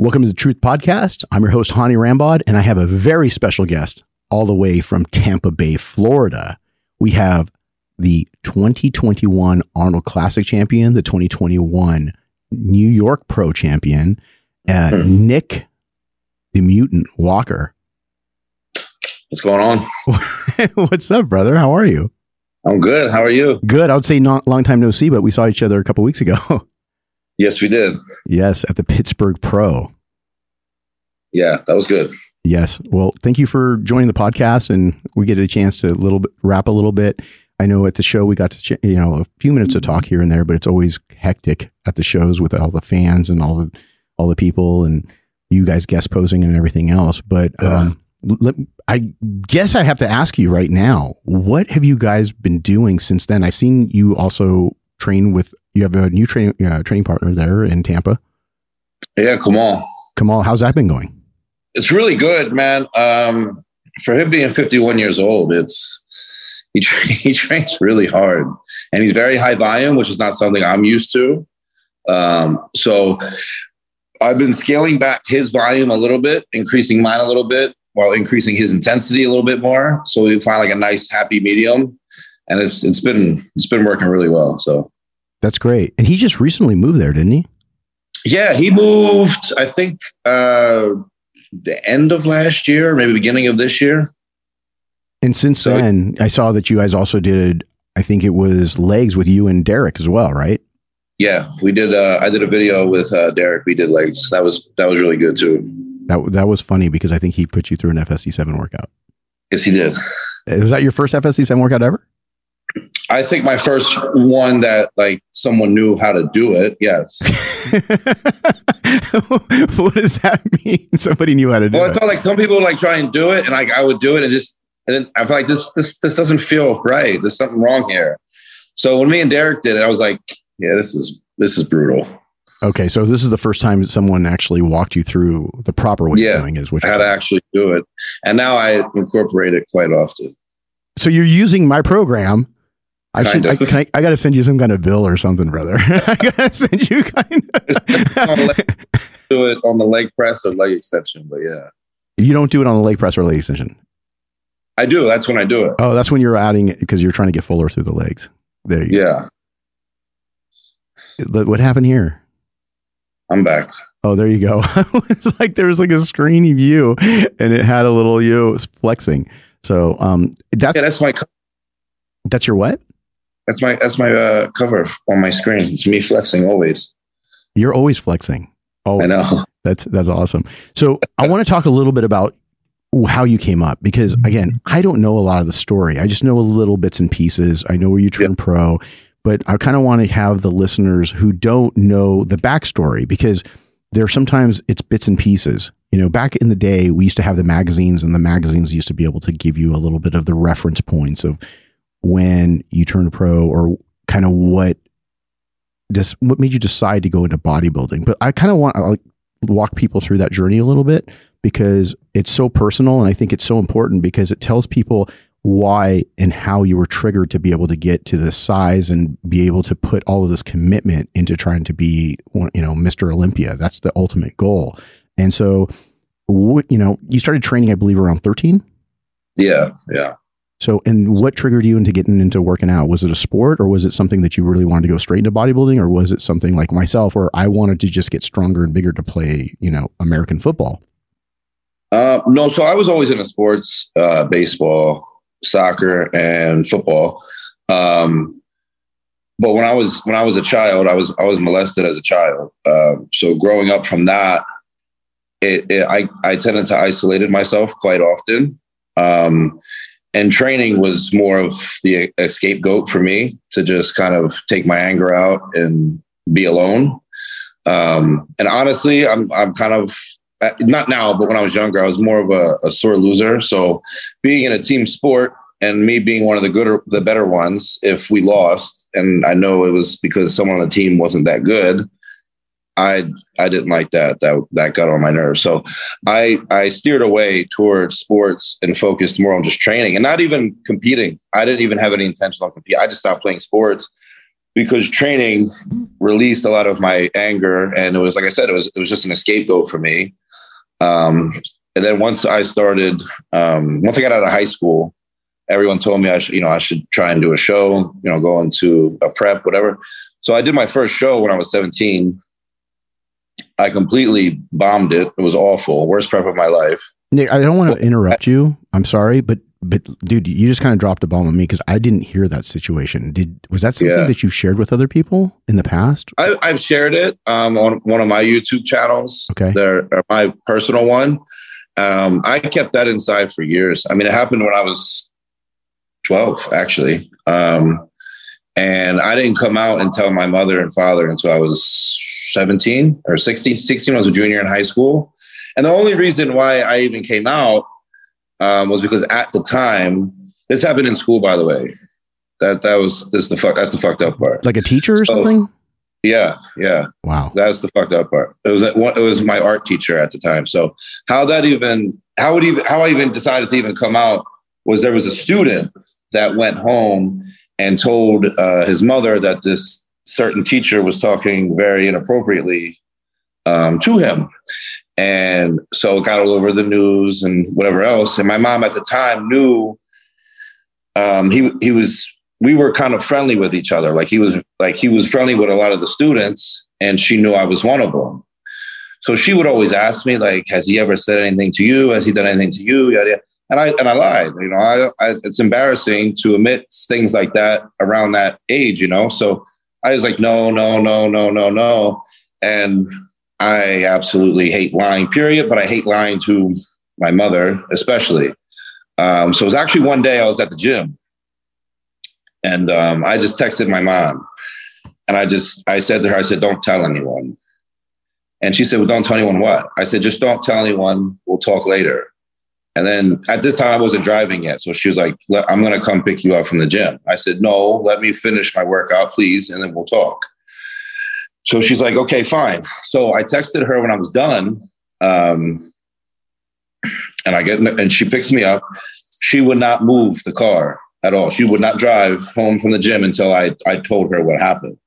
Welcome to the Truth Podcast. I'm your host, Hany Rambod, and I have a very special guest all the way from Tampa Bay, Florida. We have the 2021 Arnold Classic champion, the 2021 New York Pro champion, uh, Hmm. Nick the Mutant Walker. What's going on? What's up, brother? How are you? I'm good. How are you? Good. I would say not long time no see, but we saw each other a couple weeks ago. Yes, we did. yes, at the Pittsburgh Pro. Yeah, that was good. Yes. Well, thank you for joining the podcast, and we get a chance to little bit wrap a little bit. I know at the show we got to ch- you know a few minutes to talk here and there, but it's always hectic at the shows with all the fans and all the all the people and you guys guest posing and everything else. But um, let, I guess I have to ask you right now, what have you guys been doing since then? I've seen you also train with you have a new training uh, training partner there in Tampa. Yeah, on. Kamal, how's that been going? It's really good, man. Um, for him being 51 years old, it's he tra- he trains really hard, and he's very high volume, which is not something I'm used to. Um, so I've been scaling back his volume a little bit, increasing mine a little bit, while increasing his intensity a little bit more. So we find like a nice happy medium, and it's it's been it's been working really well. So. That's great. And he just recently moved there, didn't he? Yeah, he moved, I think, uh, the end of last year, maybe beginning of this year. And since So- then, I saw that you guys also did, I think it was legs with you and Derek as well, right? Yeah, we did. Uh, I did a video with uh, Derek. We did legs. That was that was really good too. That that was funny because I think he put you through an FST-7 workout. Yes, he did. Was that your first FST-7 workout ever? I think my first one that like someone knew how to do it. Yes. what does that mean? Somebody knew how to do it. Well, I felt like some people like try and do it, and like I would do it, and just and then I felt like this this this doesn't feel right. There's something wrong here. So when me and Derek did it, I was like, yeah, this is this is brutal. Okay, so this is the first time someone actually walked you through the proper way Yeah. of doing is which. How to actually do it, and now I incorporate it quite often. So you're using my program. I should. I, can I, I got to send you some kind of bill or something, brother. I got to send you kind of. do it on the leg press or leg extension, but yeah, you don't do it on the leg press or leg extension. I do. That's when I do it. Oh, that's when you're adding it because you're trying to get fuller through the legs. There you Yeah, go. What happened here? I'm back. Oh, there you go. it's like there was like a screeny view and it had a little you flexing. So um that's Yeah, that's my co- that's your what? That's my that's my uh, cover on my screen. It's me flexing always. You're always flexing. Oh, I know. That's that's awesome. So I want to talk a little bit about how you came up because again, I don't know a lot of the story. I just know a little bits and pieces. I know where you turned pro, but I kind of want to have the listeners who don't know the backstory because there sometimes it's bits and pieces. You know, back in the day, we used to have the magazines, and the magazines used to be able to give you a little bit of the reference points of when you turned pro or kind of what just what made you decide to go into bodybuilding. But I kind of want to like walk people through that journey a little bit because it's so personal and I think it's so important because it tells people why and how you were triggered to be able to get to this size and be able to put all of this commitment into trying to be you know Mr. Olympia. That's the ultimate goal. And so you know, you started training I believe around 13. Yeah, yeah. So, and what triggered you into getting into working out? Was it a sport or was it something that you really wanted to go straight into bodybuilding or was it something like myself where I wanted to just get stronger and bigger to play, you know, American football? Uh, no, so I was always into sports, uh, baseball, soccer, and football. Um, but when I was when I was a child, I was I was molested as a child. Um, so growing up from that, it, it I I tended to isolated myself quite often. Um, and training was more of the a scapegoat for me to just kind of take my anger out and be alone. Um, and honestly, I'm I'm kind of uh, not now, but when I was younger, I was more of a, a sore loser. So being in a team sport and me being one of the good the better ones, if we lost, and I know it was because someone on the team wasn't that good, I I didn't like that. That that got on my nerves. So I I steered away towards sports and focused more on just training and not even competing. I didn't even have any intention on competing. I just stopped playing sports because training released a lot of my anger, and it was like I said, it was it was just an scapegoat for me. Um, and then once I started, um, once I got out of high school, everyone told me I should, you know, I should try and do a show, you know, go into a prep, whatever. So I did my first show when I was 17. I completely bombed it. It was awful. Worst prep of my life. Nick, I don't want to interrupt you. I'm sorry, but but dude, you just kind of dropped a bomb on me because I didn't hear that situation. Did was that something yeah. that you've shared with other people in the past? I, have shared it um, on one of my YouTube channels. Okay, they're, they're my personal one. Um, I kept that inside for years. I mean, it happened when I was 12, actually. Um, and I didn't come out and tell my mother and father until I was 17 or 16. 16 I was a junior in high school. And the only reason why I even came out um, was because at the time, this happened in school, by the way. That that was this the fuck that's the fucked up part. Like a teacher or so, something. Yeah, yeah. Wow, that's the fucked up part. It was it was my art teacher at the time. So how that even how would even how I even decided to even come out was there was a student that went home and told uh, his mother that this certain teacher was talking very inappropriately um, to him. And so it got all over the news and whatever else. And my mom at the time knew um, he he was we were kind of friendly with each other. Like he was like he was friendly with a lot of the students, and she knew I was one of them. So she would always ask me like, "Has he ever said anything to you? Has he done anything to you?" Yada, yada. And I and I lied. You know, I, I it's embarrassing to admit things like that around that age. You know, so I was like, "No, no, no, no, no, no," and I absolutely hate lying. Period. But I hate lying to my mother, especially. Um, so it was actually one day I was at the gym and um, I just texted my mom and I just, I said to her, I said, don't tell anyone. And she said, well, don't tell anyone what? I said, just don't tell anyone. We'll talk later. And then at this time, I wasn't driving yet. So she was like, I'm going to come pick you up from the gym. I said, no, let me finish my workout, please. And then we'll talk. So she's like, okay, fine. So I texted her when I was done. Um, and I get, and she picks me up. She would not move the car at all. She would not drive home from the gym until I, I told her what happened.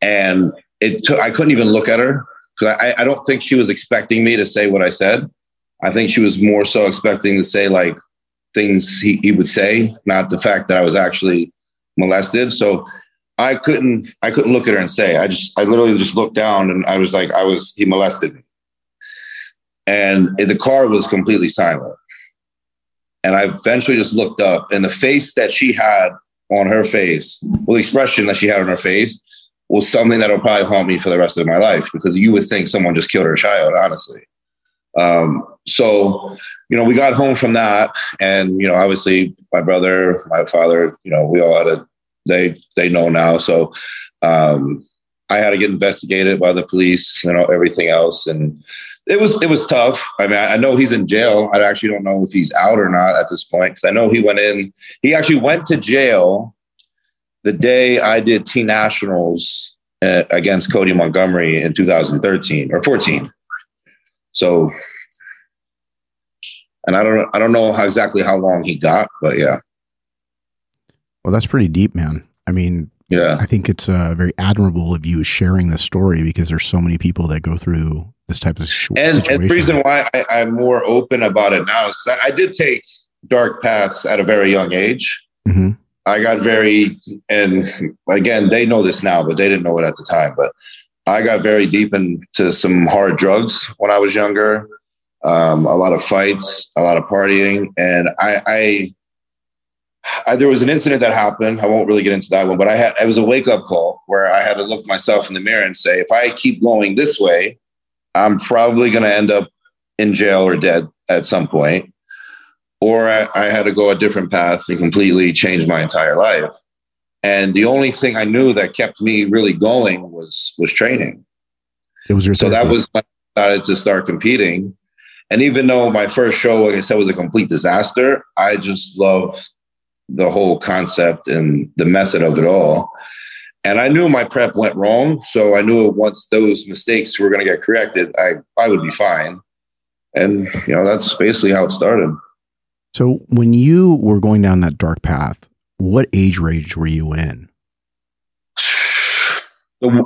And it took, I couldn't even look at her because I, I don't think she was expecting me to say what I said. I think she was more so expecting to say like things he, he would say, not the fact that I was actually molested. So I couldn't, I couldn't look at her and say, I just, I literally just looked down and I was like, I was, he molested me. And the car was completely silent. And I eventually just looked up, and the face that she had on her face, well, the expression that she had on her face was something that'll probably haunt me for the rest of my life because you would think someone just killed her child, honestly. Um, so, you know, we got home from that, and you know, obviously, my brother, my father, you know, we all had a they they know now. So, um, I had to get investigated by the police, you know, everything else, and it was it was tough. I mean, I know he's in jail. I actually don't know if he's out or not at this point because I know he went in. He actually went to jail the day I did T Nationals uh, against Cody Montgomery in 2013 or 14. So, and I don't I don't know how exactly how long he got, but yeah. Well, that's pretty deep, man. I mean, yeah, I think it's uh, very admirable of you sharing this story because there's so many people that go through this type of sh- and, situation. And the reason why I, am more open about it now is because I, I, did take dark paths at a very young age. Mm-hmm. I got very, and again, they know this now, but they didn't know it at the time. But I got very deep into some hard drugs when I was younger. Um, a lot of fights, a lot of partying, and I, I I, there was an incident that happened. I won't really get into that one, but I had it was a wake up call where I had to look myself in the mirror and say, if I keep going this way, I'm probably going to end up in jail or dead at some point. Or I, I, had to go a different path and completely change my entire life. And the only thing I knew that kept me really going was was training. It was your so that was when I started to start competing. And even though my first show, like I said, was a complete disaster, I just loved the whole concept and the method of it all. And I knew my prep went wrong. So I knew once those mistakes were going to get corrected, I, I would be fine. And, you know, that's basically how it started. So when you were going down that dark path, what age range were you in?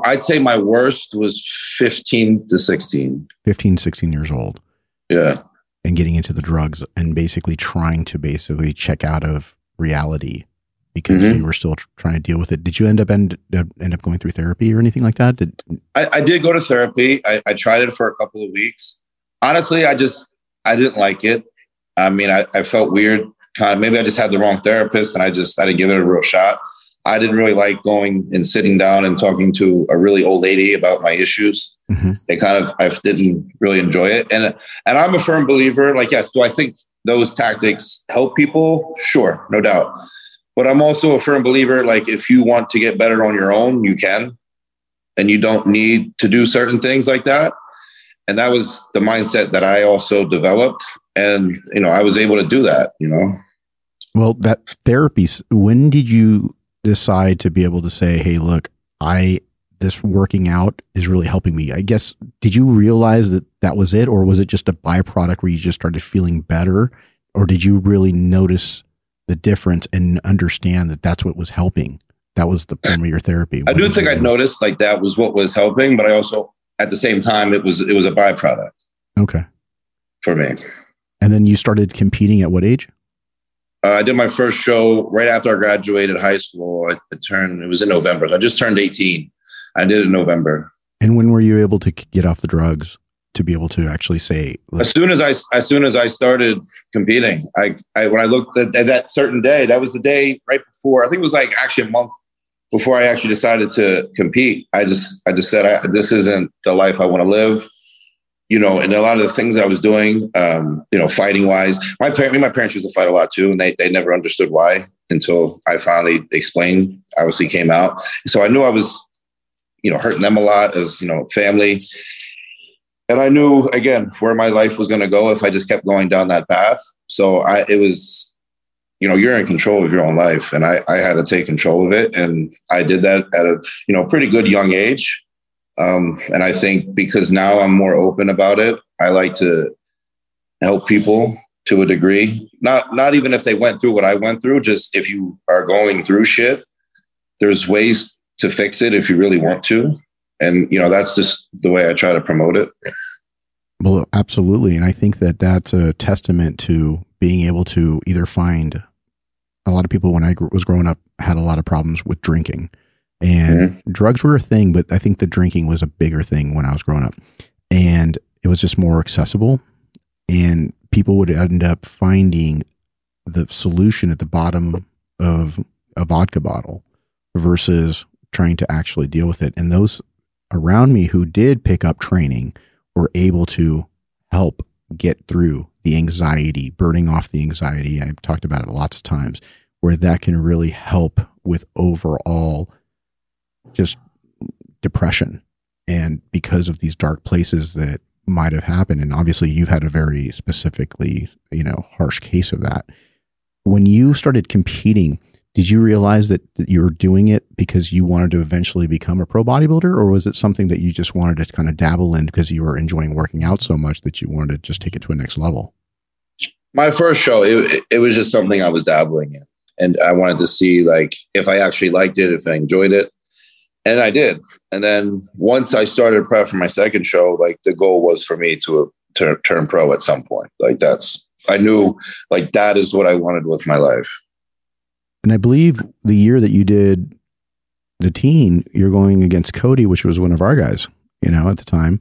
I'd say my worst was 15 to 16. 15, 16 years old. Yeah. And getting into the drugs and basically trying to basically check out of reality because mm-hmm. you were still tr- trying to deal with it. Did you end up end, end up going through therapy or anything like that? Did I, I did go to therapy. I, I, tried it for a couple of weeks. Honestly, I just I didn't like it. I mean, I, I felt weird. Kind of maybe I just had the wrong therapist, and I just I didn't give it a real shot. I didn't really like going and sitting down and talking to a really old lady about my issues. Mm-hmm. It kind of I didn't really enjoy it, and and I'm a firm believer. Like, yes, do I think those tactics help people? Sure, no doubt. But I'm also a firm believer. Like, if you want to get better on your own, you can, and you don't need to do certain things like that. And that was the mindset that I also developed, and you know, I was able to do that. You know. Well, that therapy. When did you decide to be able to say, "Hey, look, I this working out is really helping me." I guess did you realize that that was it, or was it just a byproduct where you just started feeling better, or did you really notice the difference and understand that that's what was helping? That was the point of your therapy. I do think I noticed like that was what was helping, but I also at the same time it was it was a byproduct. Okay. For me. And then you started competing at what age? Uh, I did my first show right after I graduated high school. I, I turned, it was in November. I just turned 18. I did it in November. And when were you able to get off the drugs to be able to actually say? As soon as I, as soon as I started competing, I, I when I looked at, at that certain day, that was the day right before. I think it was like actually a month before I actually decided to compete. I just, I just said, I, this isn't the life I want to live you know, and a lot of the things I was doing, um, you know, fighting wise, my parents, my parents used to fight a lot too, and they they never understood why until I finally explained. Obviously, came out, so I knew I was, you know, hurting them a lot as you know, family, and I knew again where my life was going to go if I just kept going down that path. So I, it was, you know, you're in control of your own life, and I I had to take control of it, and I did that at a you know pretty good young age. Um, and I think because now I'm more open about it, I like to help people to a degree. Not not even if they went through what I went through, just if you are going through shit, there's ways to fix it if you really want to. And you know, that's just the way I try to promote it. Well, absolutely. And I think that that's a testament to being able to either find a lot of people when I was growing up had a lot of problems with drinking and mm-hmm. drugs were a thing, but I think the drinking was a bigger thing when I was growing up. And it was just more accessible. And people would end up finding the solution at the bottom of a vodka bottle versus trying to actually deal with it. And those around me who did pick up training were able to help get through the anxiety, burning off the anxiety. I've talked about it lots of times, where that can really help with overall just depression. And because of these dark places that might have happened and obviously you've had a very specifically you know harsh case of that. When you started competing did you realize that, that you were doing it because you wanted to eventually become a pro bodybuilder? Or was it something that you just wanted to kind of dabble in because you were enjoying working out so much that you wanted to just take it to a next level? My first show it, it was just something i was dabbling in. And i wanted to see like if i actually liked it if i enjoyed it and I did. And then once I started prep for my second show, like the goal was for me to, to turn pro at some point. Like that's I knew like that is what I wanted with my life. And I believe the year that you did the teen, you're going against Cody, which was one of our guys, you know, at the time.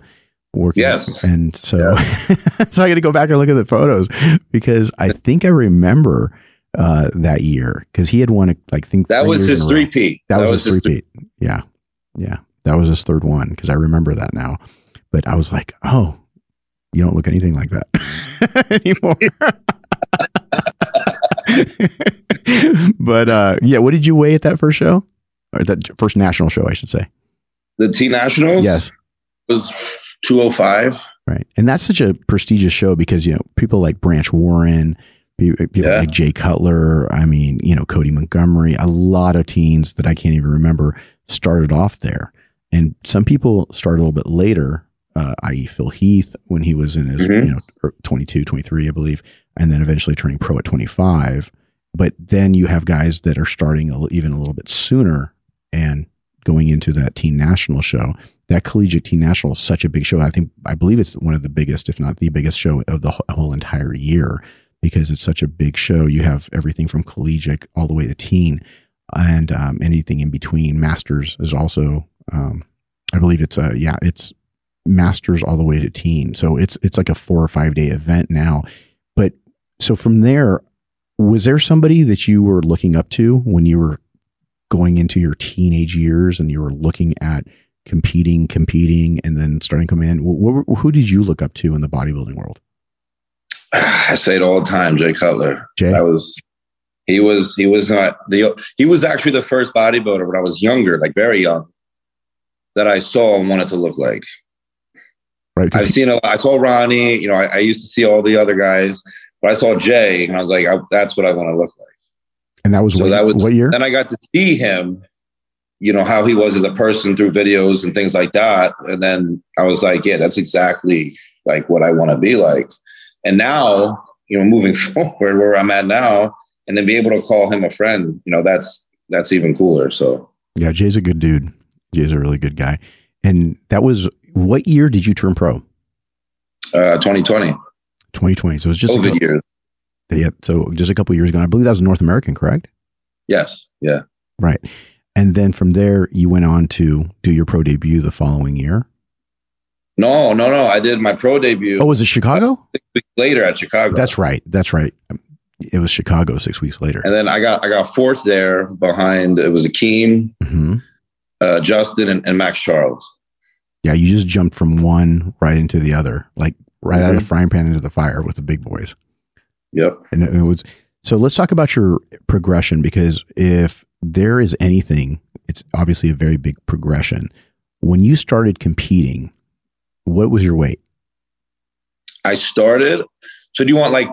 Working. Yes. And so, yeah. so I got to go back and look at the photos because I think I remember uh, that year because he had won, a, like, think that was his three P. That, that, was his three P. Yeah. Yeah, that was his third one because I remember that now. But I was like, oh, you don't look anything like that anymore. but uh, yeah, what did you weigh at that first show or that first national show? I should say the T Nationals. Yes, was 205. Right, and that's such a prestigious show because you know people like Branch Warren, people yeah. like Jay Cutler. I mean, you know Cody Montgomery. A lot of teens that I can't even remember started off there. And some people started a little bit later, uh, i.e., Phil Heath when he was in his mm-hmm. you know er, 22, 23, I believe, and then eventually turning pro at 25. But then you have guys that are starting a, even a little bit sooner and going into that teen national show. That collegiate teen national is such a big show. I think I believe it's one of the biggest, if not the biggest show of the whole entire year because it's such a big show. You have everything from collegiate all the way to teen, and um, anything in between. Masters is also, um, I believe it's a yeah, it's masters all the way to teen. So it's it's like a four or five day event now. But so from there, was there somebody that you were looking up to when you were going into your teenage years and you were looking at competing, competing, and then starting coming in? Who, who did you look up to in the bodybuilding world? I say it all the time, Jay Cutler. Jay, I was he was he was not the he was actually the first bodybuilder when I was younger, like very young, that I saw and wanted to look like. Right. I've seen a lot. I saw Ronnie. You know, I, I, used to see all the other guys, but I saw Jay, and I was like, I, that's what I want to look like. And that was so what, that was what year? Then I got to see him. You know how he was as a person through videos and things like that, and then I was like, yeah, that's exactly like what I want to be like. And now, you know, moving forward where I'm at now, and then be able to call him a friend, you know, that's that's even cooler. So yeah, Jay's a good dude. Jay's a really good guy. And that was what year did you turn pro? Uh, 2020. 2020. So it's just COVID year. Yeah. So just a couple years ago. I believe that was North American, correct? Yes. Yeah. Right. And then from there, you went on to do your pro debut the following year. No, no, no. I did my pro debut. Oh, was it Chicago? Six weeks later at Chicago. That's right. That's right. It was Chicago six weeks later. And then I got I got fourth there behind it was Akim, mm-hmm. uh, Justin, and, and, Maxx Charles. Yeah, you just jumped from one right into the other, like right mm-hmm. out of the mm-hmm. frying pan into the fire with the big boys. Yep. And it was so. Let's talk about your progression because if there is anything, it's obviously a very big progression. When you started competing, what was your weight? I started. So do you want like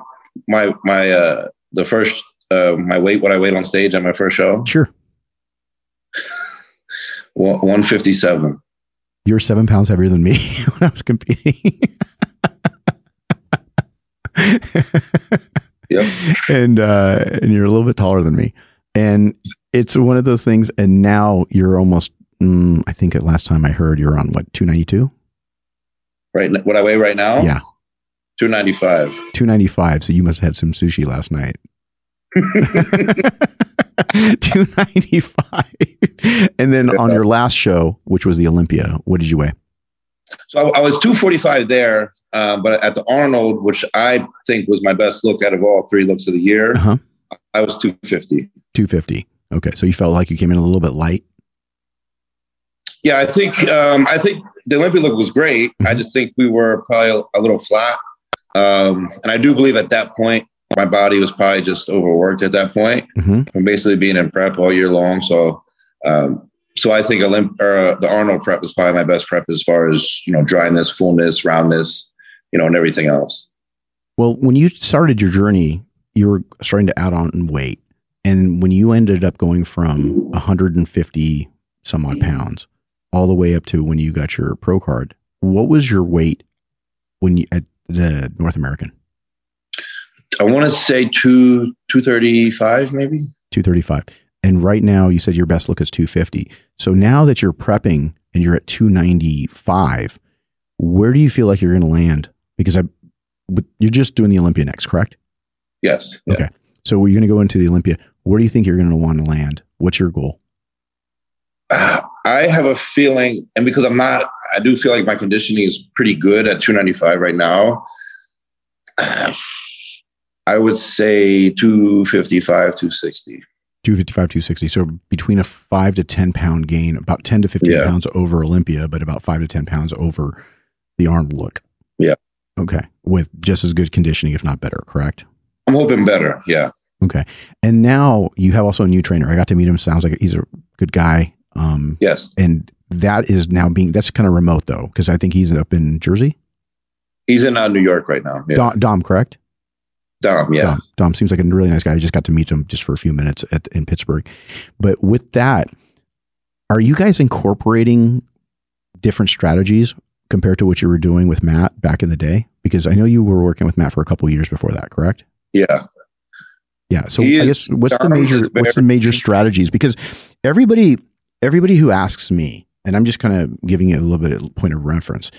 my my uh the first uh my weight what I weighed on stage at my first show? Sure. 157. You're seven pounds heavier than me when I was competing. yep. And uh and you're a little bit taller than me. And it's one of those things. And now you're almost mm, I think at last time I heard you're on what, 292? Right. What I weigh right now? Yeah. 295. 295. So you must have had some sushi last night. 295. and then on your last show, which was the Olympia, what did you weigh? So I, I was 245 there, um, but at the Arnold, which I think was my best look out of all three looks of the year, uh-huh. I was 250. 250. Okay. So you felt like you came in a little bit light? Yeah, I think um, I think the Olympia look was great. Mm-hmm. I just think we were probably a little flat. Um, and I do believe at that point, my body was probably just overworked at that point mm-hmm. from basically being in prep all year long. So, um, so I think Olymp- or, uh, the Arnold prep was probably my best prep as far as, you know, dryness, fullness, roundness, you know, and everything else. Well, when you started your journey, you were starting to add on weight. And when you ended up going from 150 some odd pounds all the way up to when you got your pro card, what was your weight when you at the North American? I want to say two two thirty five, maybe two thirty five. And right now, you said your best look is two fifty. So now that you're prepping and you're at two ninety five, where do you feel like you're going to land? Because I, you're just doing the Olympia next, correct? Yes. Yeah. Okay. So you're going to go into the Olympia. Where do you think you're going to want to land? What's your goal? Uh, I have a feeling, and because I'm not, I do feel like my conditioning is pretty good at 295 right now. I would say 255, 260. 255, 260. So between a five to 10 pound gain, about 10 to 15 yeah. pounds over Olympia, but about five to 10 pounds over the arm look. Yeah. Okay. With just as good conditioning, if not better, correct? I'm hoping better. Yeah. Okay. And now you have also a new trainer. I got to meet him. Sounds like he's a good guy. Um, yes. And that is now being, that's kind of remote though, because I think he's up in Jersey. He's in uh, New York right now. Yeah. Dom, Dom, correct? Dom, yeah. Dom, Dom, seems like a really nice guy. I just got to meet him just for a few minutes at, in Pittsburgh. But with that, are you guys incorporating different strategies compared to what you were doing with Matt back in the day? Because I know you were working with Matt for a couple years before that, correct? Yeah. Yeah. So I guess what's Dom the major what's the major strategies? Because everybody everybody who asks me, and I'm just kind of giving it a little bit of point of reference.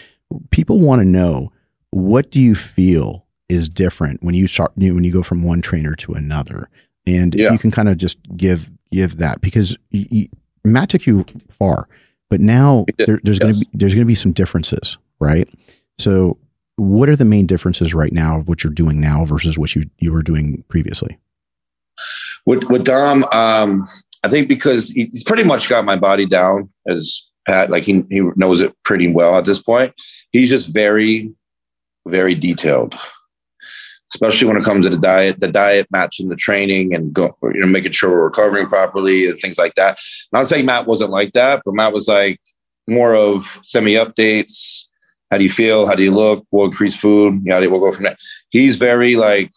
People want to know what do you feel is different when you start when you go from one trainer to another, and yeah. if you can kind of just give give that because you, you, Matt took you far, but now there, there's yes. going to be there's going to be some differences, right? So, what are the main differences right now of what you're doing now versus what you you were doing previously? With with Dom, um, I think because he's pretty much got my body down as Pat, like he he knows it pretty well at this point. He's just very, very detailed especially when it comes to the diet, the diet matching the training and go, you know, making sure we're recovering properly and things like that. Not saying Matt wasn't like that, but Matt was like more of send me updates. How do you feel? How do you look? We'll increase food. Yeah, we'll go from there. He's very like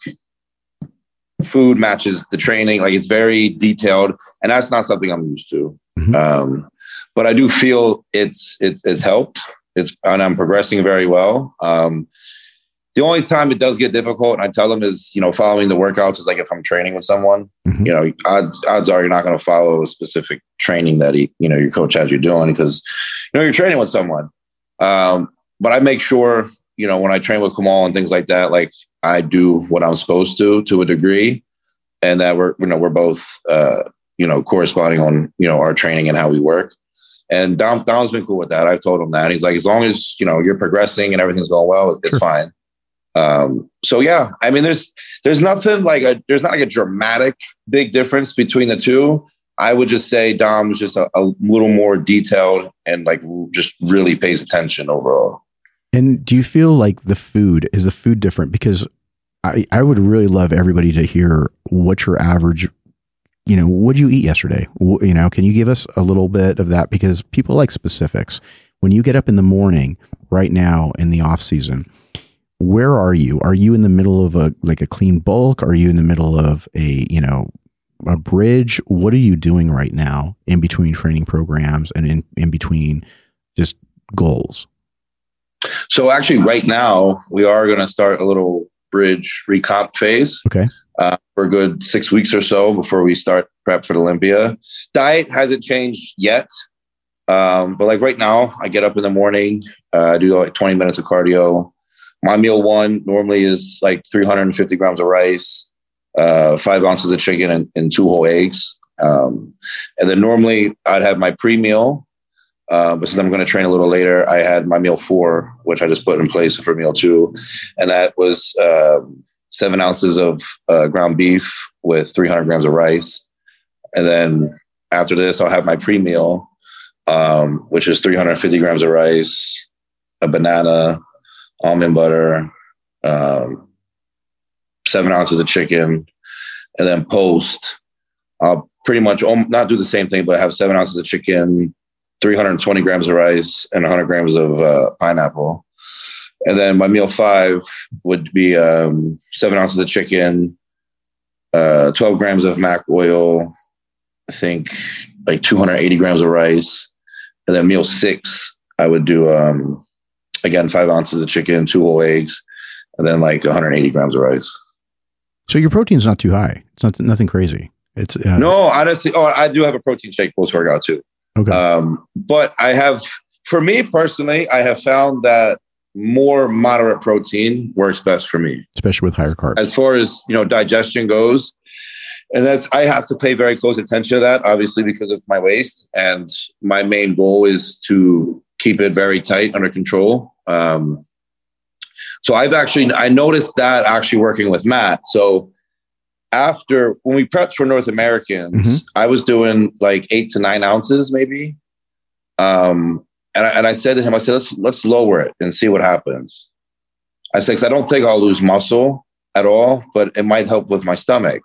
food matches the training. Like it's very detailed, and that's not something I'm used to. Mm-hmm. Um, but I do feel it's it's it's helped. It's and I'm progressing very well. Um, the only time it does get difficult, and I tell them is, you know, following the workouts is like if I'm training with someone, mm-hmm. you know, odds odds are you're not going to follow a specific training that he, you know, your coach has you doing because, you know, you're training with someone. Um, but I make sure, you know, when I train with Kamal and things like that, like I do what I'm supposed to to a degree, and that we're, you know, we're both, uh, you know, corresponding on, you know, our training and how we work. And Dom, Dom's been cool with that. I've told him that. He's like, as long as you know you're progressing and everything's going well, it's sure. fine. Um, so yeah, I mean, there's there's nothing like a there's not like a dramatic big difference between the two. I would just say Dom's just a, a little more detailed and like just really pays attention overall. And do you feel like the food is the food different? Because I I would really love everybody to hear what your average you know, what you eat yesterday? You know, can you give us a little bit of that? Because people like specifics. When you get up in the morning, right now in the off season, where are you? Are you in the middle of a like a clean bulk? Are you in the middle of a you know a bridge? What are you doing right now in between training programs and in, in between just goals? So actually, right now we are going to start a little bridge recomp phase. Okay. Uh, for a good six weeks or so before we start prep for the Olympia. Diet hasn't changed yet. Um, but like right now, I get up in the morning, uh, I do like 20 minutes of cardio, my meal one normally is like 350 grams of rice, uh, five ounces of chicken, and, and two whole eggs. Um, and then normally I'd have my pre meal. Uh, but since I'm going to train a little later, I had my meal four, which I just put in place for meal two. And that was um, seven ounces of uh, ground beef with 300 grams of rice. And then after this, I'll have my pre meal, um, which is 350 grams of rice, a banana, almond butter, um, seven ounces of chicken, and then post, I'll pretty much not do the same thing, but have seven ounces of chicken, 320 grams of rice, and 100 grams of uh, pineapple. And then my meal five would be um, seven ounces of chicken, uh, 12 grams of mac oil, I think like 280 grams of rice. And then meal six, I would do um, again, five ounces of chicken, two whole eggs, and then like 180 grams of rice. So your protein's not too high. It's not nothing crazy. It's uh, no, honestly. Oh, I do have a protein shake post workout too. Okay. Um, but I have, for me personally, I have found that more moderate protein works best for me, especially with higher carbs. As far as you know, digestion goes, and that's I have to pay very close attention to that, obviously because of my waist, and my main goal is to keep it very tight under control. Um, so I've actually I noticed that actually working with Matt. So after when we prepped for North Americans, mm-hmm. I was doing like eight to nine ounces maybe. Um, and I, and I said to him, I said, let's let's lower it and see what happens. I said, I don't think I'll lose muscle at all, but it might help with my stomach.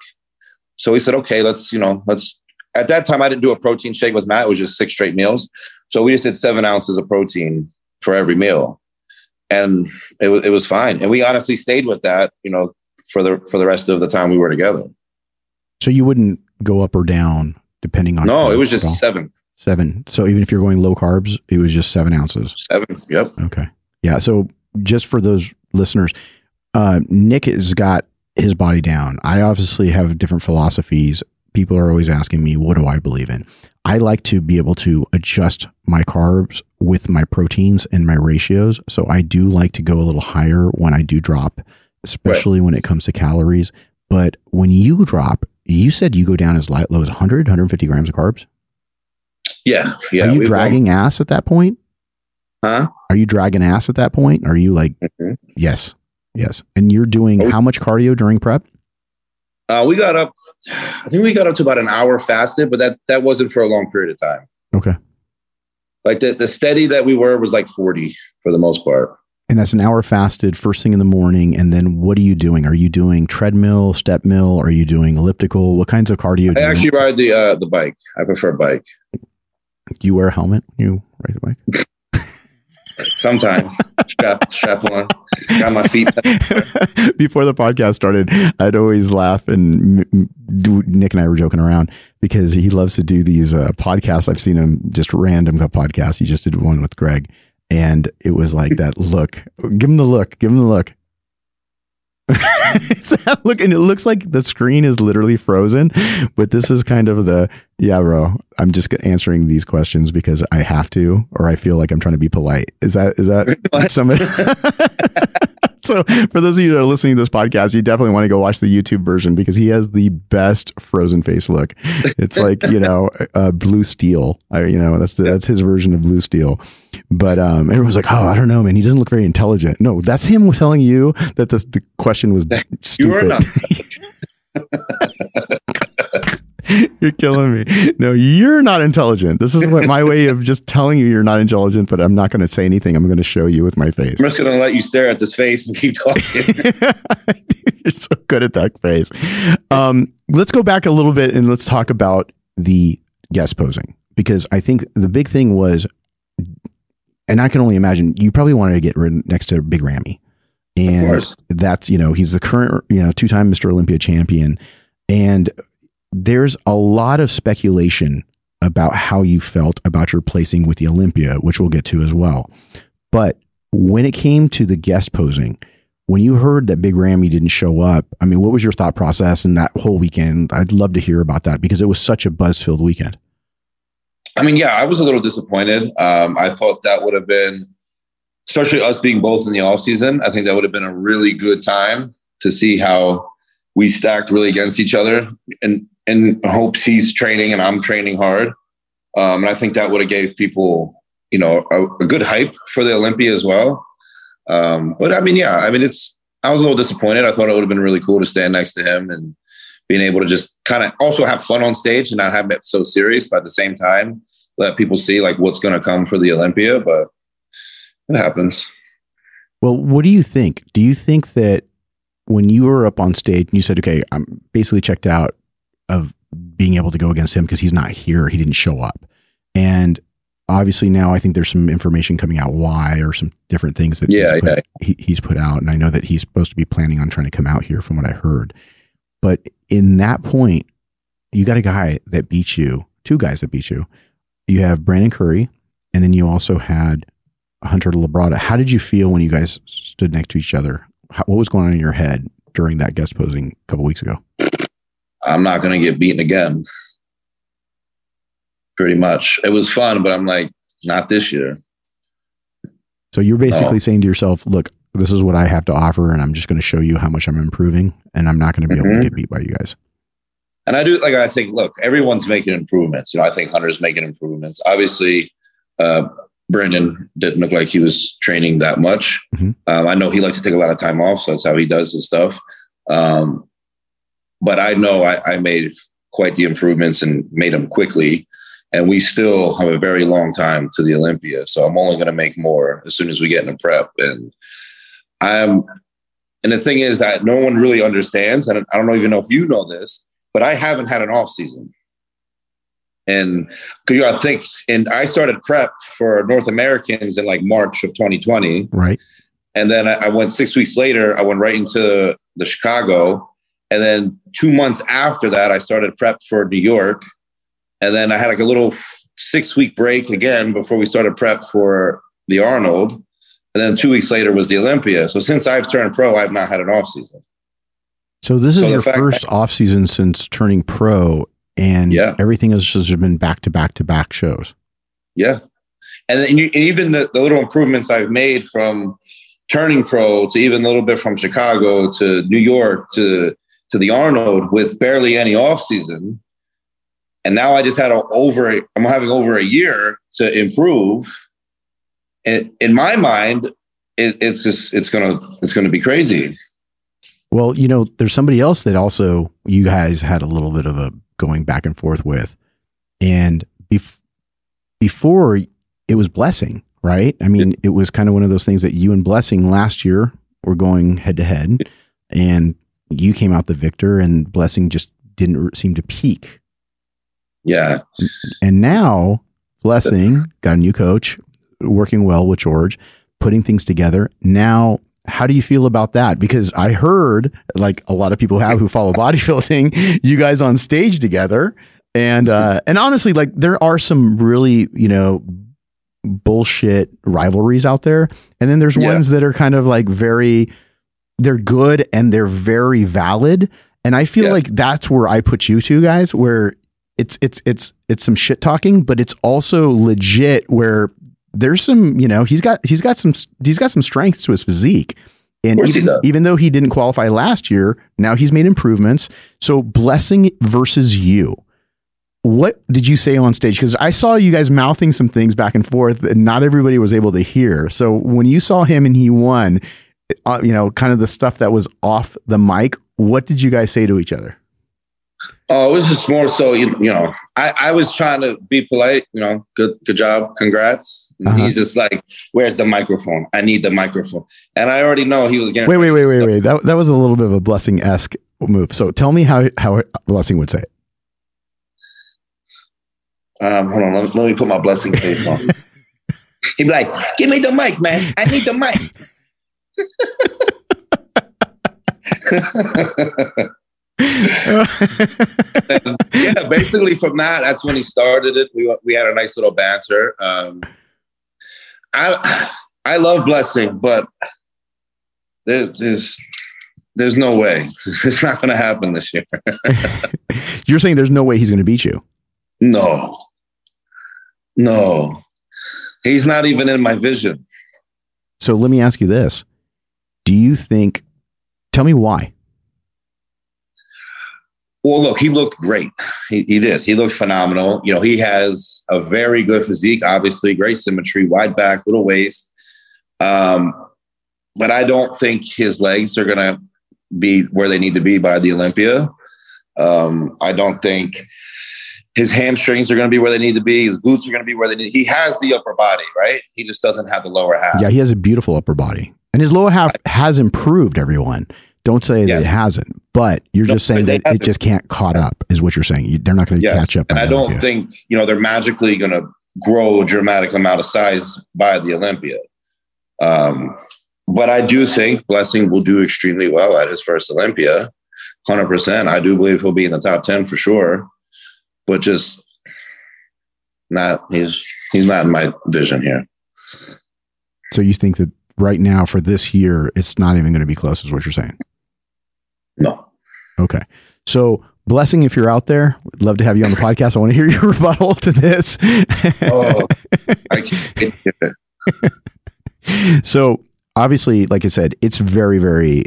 So he said, okay, let's, you know, let's. At that time, I didn't do a protein shake with Matt. It was just six straight meals. So we just did seven ounces of protein for every meal and it was it was fine. And we honestly stayed with that, you know, for the for the rest of the time we were together. So you wouldn't go up or down depending on. No, it was just seven. Seven. So even if you're going low carbs, it was just seven ounces. Seven. Yep. Okay. Yeah. So just for those listeners, uh, Nick has got his body down. I obviously have different philosophies. People are always asking me, what do I believe in? I like to be able to adjust my carbs with my proteins and my ratios. So I do like to go a little higher when I do drop, especially right. when it comes to calories. But when you drop, you said you go down as low as 100, 150 grams of carbs. Yeah, yeah. Are you dragging gone. ass at that point? Huh? Are you dragging ass at that point? Are you like, mm-hmm. yes, yes. And you're doing oh. how much cardio during prep? Uh, we got up, I think we got up to about an hour fasted, but that that wasn't for a long period of time. Okay. Like the, the steady that we were was like 40 for the most part. And that's an hour fasted first thing in the morning. And then what are you doing? Are you doing treadmill, step mill? Are you doing elliptical? What kinds of cardio? Do you have? I actually ride the uh, the bike. I prefer bike. Do you wear a helmet when you ride a bike? Sometimes strap strap on, got my feet. Before the podcast started, I'd always laugh, and Nick and I were joking around because he loves to do these uh, podcasts. I've seen him just random podcasts. He just did one with Greg, and it was like that look. Give him the look. Give him the look. look and it looks like the screen is literally frozen but this is kind of the yeah bro i'm just answering these questions because i have to or i feel like i'm trying to be polite is that is that somebody so for those of you that are listening to this podcast you definitely want to go watch the youtube version because he has the best frozen face look it's like you know uh, blue steel I, you know that's the, that's his version of blue steel but um, everyone's like, "Oh, I don't know, man. He doesn't look very intelligent." No, that's him telling you that the, the question was stupid. You are not. you're killing me. No, you're not intelligent. This is what my way of just telling you you're not intelligent, but I'm not going to say anything. I'm going to show you with my face. I'm just going to let you stare at this face and keep talking. you're so good at that face. Um, let's go back a little bit and let's talk about the guest posing because I think the big thing was and I can only imagine you probably wanted to get rid next to Big Ramy. And that's, you know, he's the current, you know, two time Mr. Olympia champion. And there's a lot of speculation about how you felt about your placing with the Olympia, which we'll get to as well. But when it came to the guest posing, when you heard that Big Ramy didn't show up, I mean, what was your thought process in that whole weekend? I'd love to hear about that because it was such a buzz filled weekend. I mean, yeah, I was a little disappointed. Um, I thought that would have been, especially us being both in the off season. I think that would have been a really good time to see how we stacked really against each other, and in hopes he's training and I'm training hard. Um, and I think that would have gave people, you know, a, a good hype for the Olympia as well. Um, but I mean, yeah, I mean, it's. I was a little disappointed. I thought it would have been really cool to stand next to him and being able to just kind of also have fun on stage and not have it so serious, but at the same time, let people see like what's going to come for the Olympia. But it happens. Well, what do you think? Do you think that when you were up on stage and you said, okay, I'm basically checked out of being able to go against him because he's not here, he didn't show up. And obviously now I think there's some information coming out why or some different things that yeah, he's, put, yeah. He, he's put out. And I know that he's supposed to be planning on trying to come out here from what I heard. But in that point, you got a guy that beat you, two guys that beat you. You have Brandon Curry, and then you also had Hunter Labrada. How did you feel when you guys stood next to each other? How, what was going on in your head during that guest posing a couple weeks ago? I'm not going to get beaten again. Pretty much. It was fun, but I'm like, not this year. So you're basically no. saying to yourself, look, this is what I have to offer, and I'm just going to show you how much I'm improving, and I'm not going to be mm-hmm. able to mm-hmm. get beat by you guys. And I do like I think, look, everyone's making improvements. You know, I think Hunter's making improvements. Obviously, uh, Brandon didn't look like he was training that much. Mm-hmm. Um, I know he likes to take a lot of time off, so that's how he does his stuff. Um, but I know I, I made quite the improvements and made them quickly and we still have a very long time to the Olympia. So I'm only going to make more as soon as we get into prep. And I'm, and the thing is that no one really understands, and I don't even know if you know this, but I haven't had an off season. And because you know, I think, and I started prep for North Americans in like March of 2020. Right. And then I, I went six weeks later, I went right into the Chicago. And then two months after that, I started prep for New York. And then I had like a little six week break again before we started prep for the Arnold. And then two weeks later was the Olympia. So since I've turned pro, I've not had an off season. So this is so your first that, off season since turning pro. and Yeah. everything has just been back to back to back shows. Yeah. And, then you, and even the, the little improvements I've made from turning pro to even a little bit from Chicago to New York to to the Arnold with barely any off season. And now I just had a over I'm having over a year to improve. And in my mind, it, it's just it's gonna it's gonna be crazy. Well, you know, there's somebody else that also you guys had a little bit of a going back and forth with, and bef- before it was Blessing, right? I mean, it was kind of one of those things that you and Blessing last year were going head to head, and you came out the victor, and Blessing just didn't seem to peak. Yeah. And now Blessing got a new coach, working well with George, putting things together. Now, how do you feel about that? Because I heard, like a lot of people have who follow bodybuilding, you guys on stage together, and uh, and honestly, like there are some really you know bullshit rivalries out there, and then there's Yeah. ones that are kind of like very, they're good and they're very valid. And I feel Yes. like that's where I put you two guys, where it's it's it's it's some shit talking, but it's also legit where there's some, you know, he's got he's got some he's got some strengths to his physique. And even, even though he didn't qualify last year, now he's made improvements. So Blessing versus you. What did you say on stage? Because I saw you guys mouthing some things back and forth, and not everybody was able to hear. So when you saw him and he won, uh, you know, kind of the stuff that was off the mic, what did you guys say to each other? Oh, it was just more so, you, you know, I, I was trying to be polite, you know, good good job, congrats. And Uh-huh. He's just like, where's the microphone? I need the microphone. And I already know he was getting Wait, wait, wait, wait, wait. That that was a little bit of a Blessing esque move. So tell me how how Blessing would say it. Um, hold on, let, let me put my Blessing face on. He'd be like, give me the mic, man. I need the mic. And, yeah, basically from that, that's when he started it. We we had a nice little banter. Um, I I love Blessing, but there's there's there's no way it's not going to happen this year. You're saying there's no way he's going to beat you. No, no, he's not even in my vision. So let me ask you this: Do you think? Tell me why. Well, look, he looked great. He, he did. He looked phenomenal. You know, he has a very good physique, obviously, great symmetry, wide back, little waist. Um, but I don't think his legs are going to be where they need to be by the Olympia. Um, I don't think his hamstrings are going to be where they need to be. His glutes are going to be where they need. He has the upper body, right? He just doesn't have the lower half. Yeah, he has a beautiful upper body, and his lower half has improved. Everyone, don't say that Yes. it hasn't, but you're No, just saying that it just can't caught up. Is what you're saying? You- They're not going to Yes. catch up. And I don't Olympia. think, you know, they're magically going to grow a dramatic amount of size by the Olympia. Um, but I do think Blessing will do extremely well at his first Olympia. 100%. I do believe he'll be in the top 10 for sure. But just not, he's, he's not in my vision here. So you think that right now for this year, it's not even going to be close, is what you're saying? No. Okay. So, Blessing, if you're out there, would love to have you on the podcast. I want to hear your rebuttal to this. Oh, I can't get it. so, obviously, like I said, it's very, very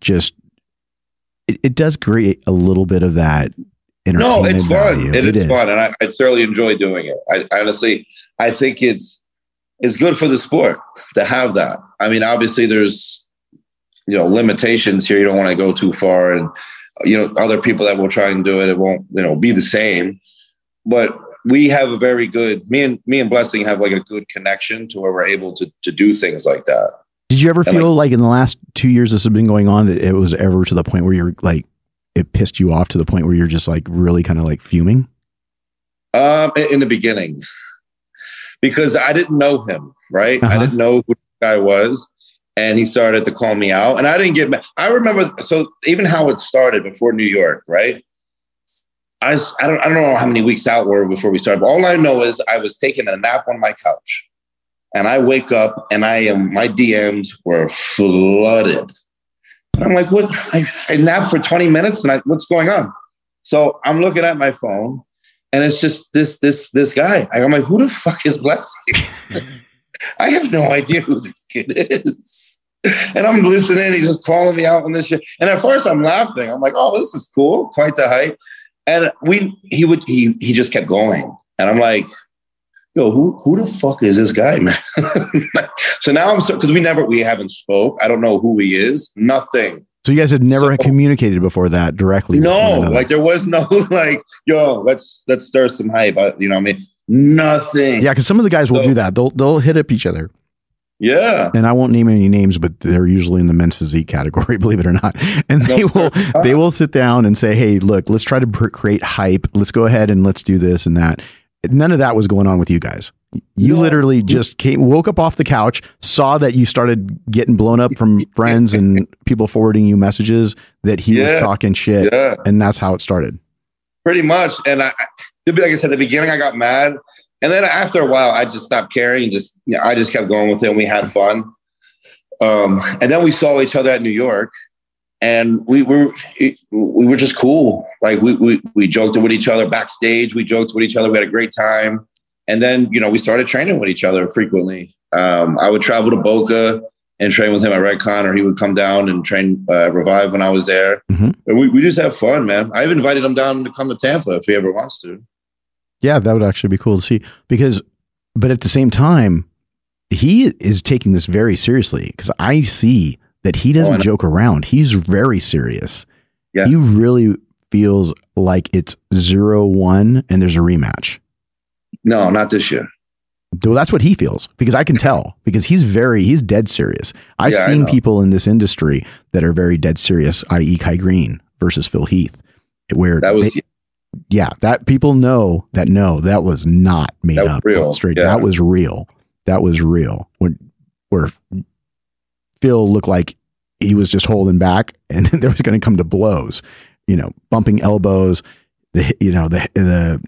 just, it, it does create a little bit of that No, it's fun. value. It is, fun, and I, I thoroughly enjoy doing it. I honestly, I think it's it's good for the sport to have that. I mean, obviously, there's you know limitations here. You don't want to go too far, and you know other people that will try and do it, it won't you know be the same. But we have a very good me and me and Blessing have like a good connection to where we're able to to do things like that. Did you ever And, feel like, in the last two years this has been going on, that it was ever to the point where you're like, it pissed you off to the point where you're just like really kind of like fuming? Um, in the beginning, because I didn't know him, right? Uh-huh. I didn't know who the guy was, and he started to call me out, and I didn't get. mad. I remember, so even how it started before New York, right? I don't I don't know how many weeks out were before we started, but all I know is I was taking a nap on my couch, and I wake up and I am my DMs were flooded. And I'm like, what? I, I napped for 20 minutes, and I, what's going on? So I'm looking at my phone, and it's just this this this guy. I'm like, who the fuck is Blessing? I have no idea who this kid is. And I'm listening. He's just calling me out on this shit. And at first, I'm laughing. I'm like, "Oh, this is cool, quite the hype." And we, he would, he, he just kept going. And I'm like, "Yo, who, who the fuck is this guy, man?" so now I'm so because we never, we haven't spoke. I don't know who he is. Nothing. So you guys had never so, communicated before that directly? No, like there was no like, yo, let's let's stir some hype. Uh, you know, what I mean, nothing. Yeah, because some of the guys will do that. They'll they'll hit up each other. Yeah. And I won't name any names, but they're usually in the men's physique category, believe it or not. And they no, will they will sit down and say, "Hey, look, let's try to create hype. Let's go ahead and let's do this and that." None of that was going on with you guys. You no. literally just came, woke up off the couch, saw that you started getting blown up from friends and people forwarding you messages that he yeah. was talking shit, yeah. and that's how it started. Pretty much. And I, like I said, at the beginning, I got mad and then after a while, I just stopped caring. Just you know, I just kept going with it. and We had fun. Um, and then we saw each other at New York, and we were we were just cool. Like we we we joked with each other backstage. We joked with each other. We had a great time. And then you know we started training with each other frequently. Um, I would travel to Boca and train with him at Redcon, or he would come down and train uh, Revive when I was there. Mm-hmm. And we, we just have fun, man. I've invited him down to come to Tampa if he ever wants to. Yeah, that would actually be cool to see because, but at the same time, he is taking this very seriously because I see that he doesn't oh, joke around. He's very serious. Yeah. He really feels like it's zero one and there's a rematch. No, not this year. Well, that's what he feels because I can tell because he's very he's dead serious. I've yeah, seen people in this industry that are very dead serious, i.e., Kai Greene versus Phil Heath, where that was they, yeah, that people know that no, that was not made that up. Real. Straight. Yeah. That was real. That was real. When where Phil looked like he was just holding back, and there was going to come to blows. You know, bumping elbows. The you know the the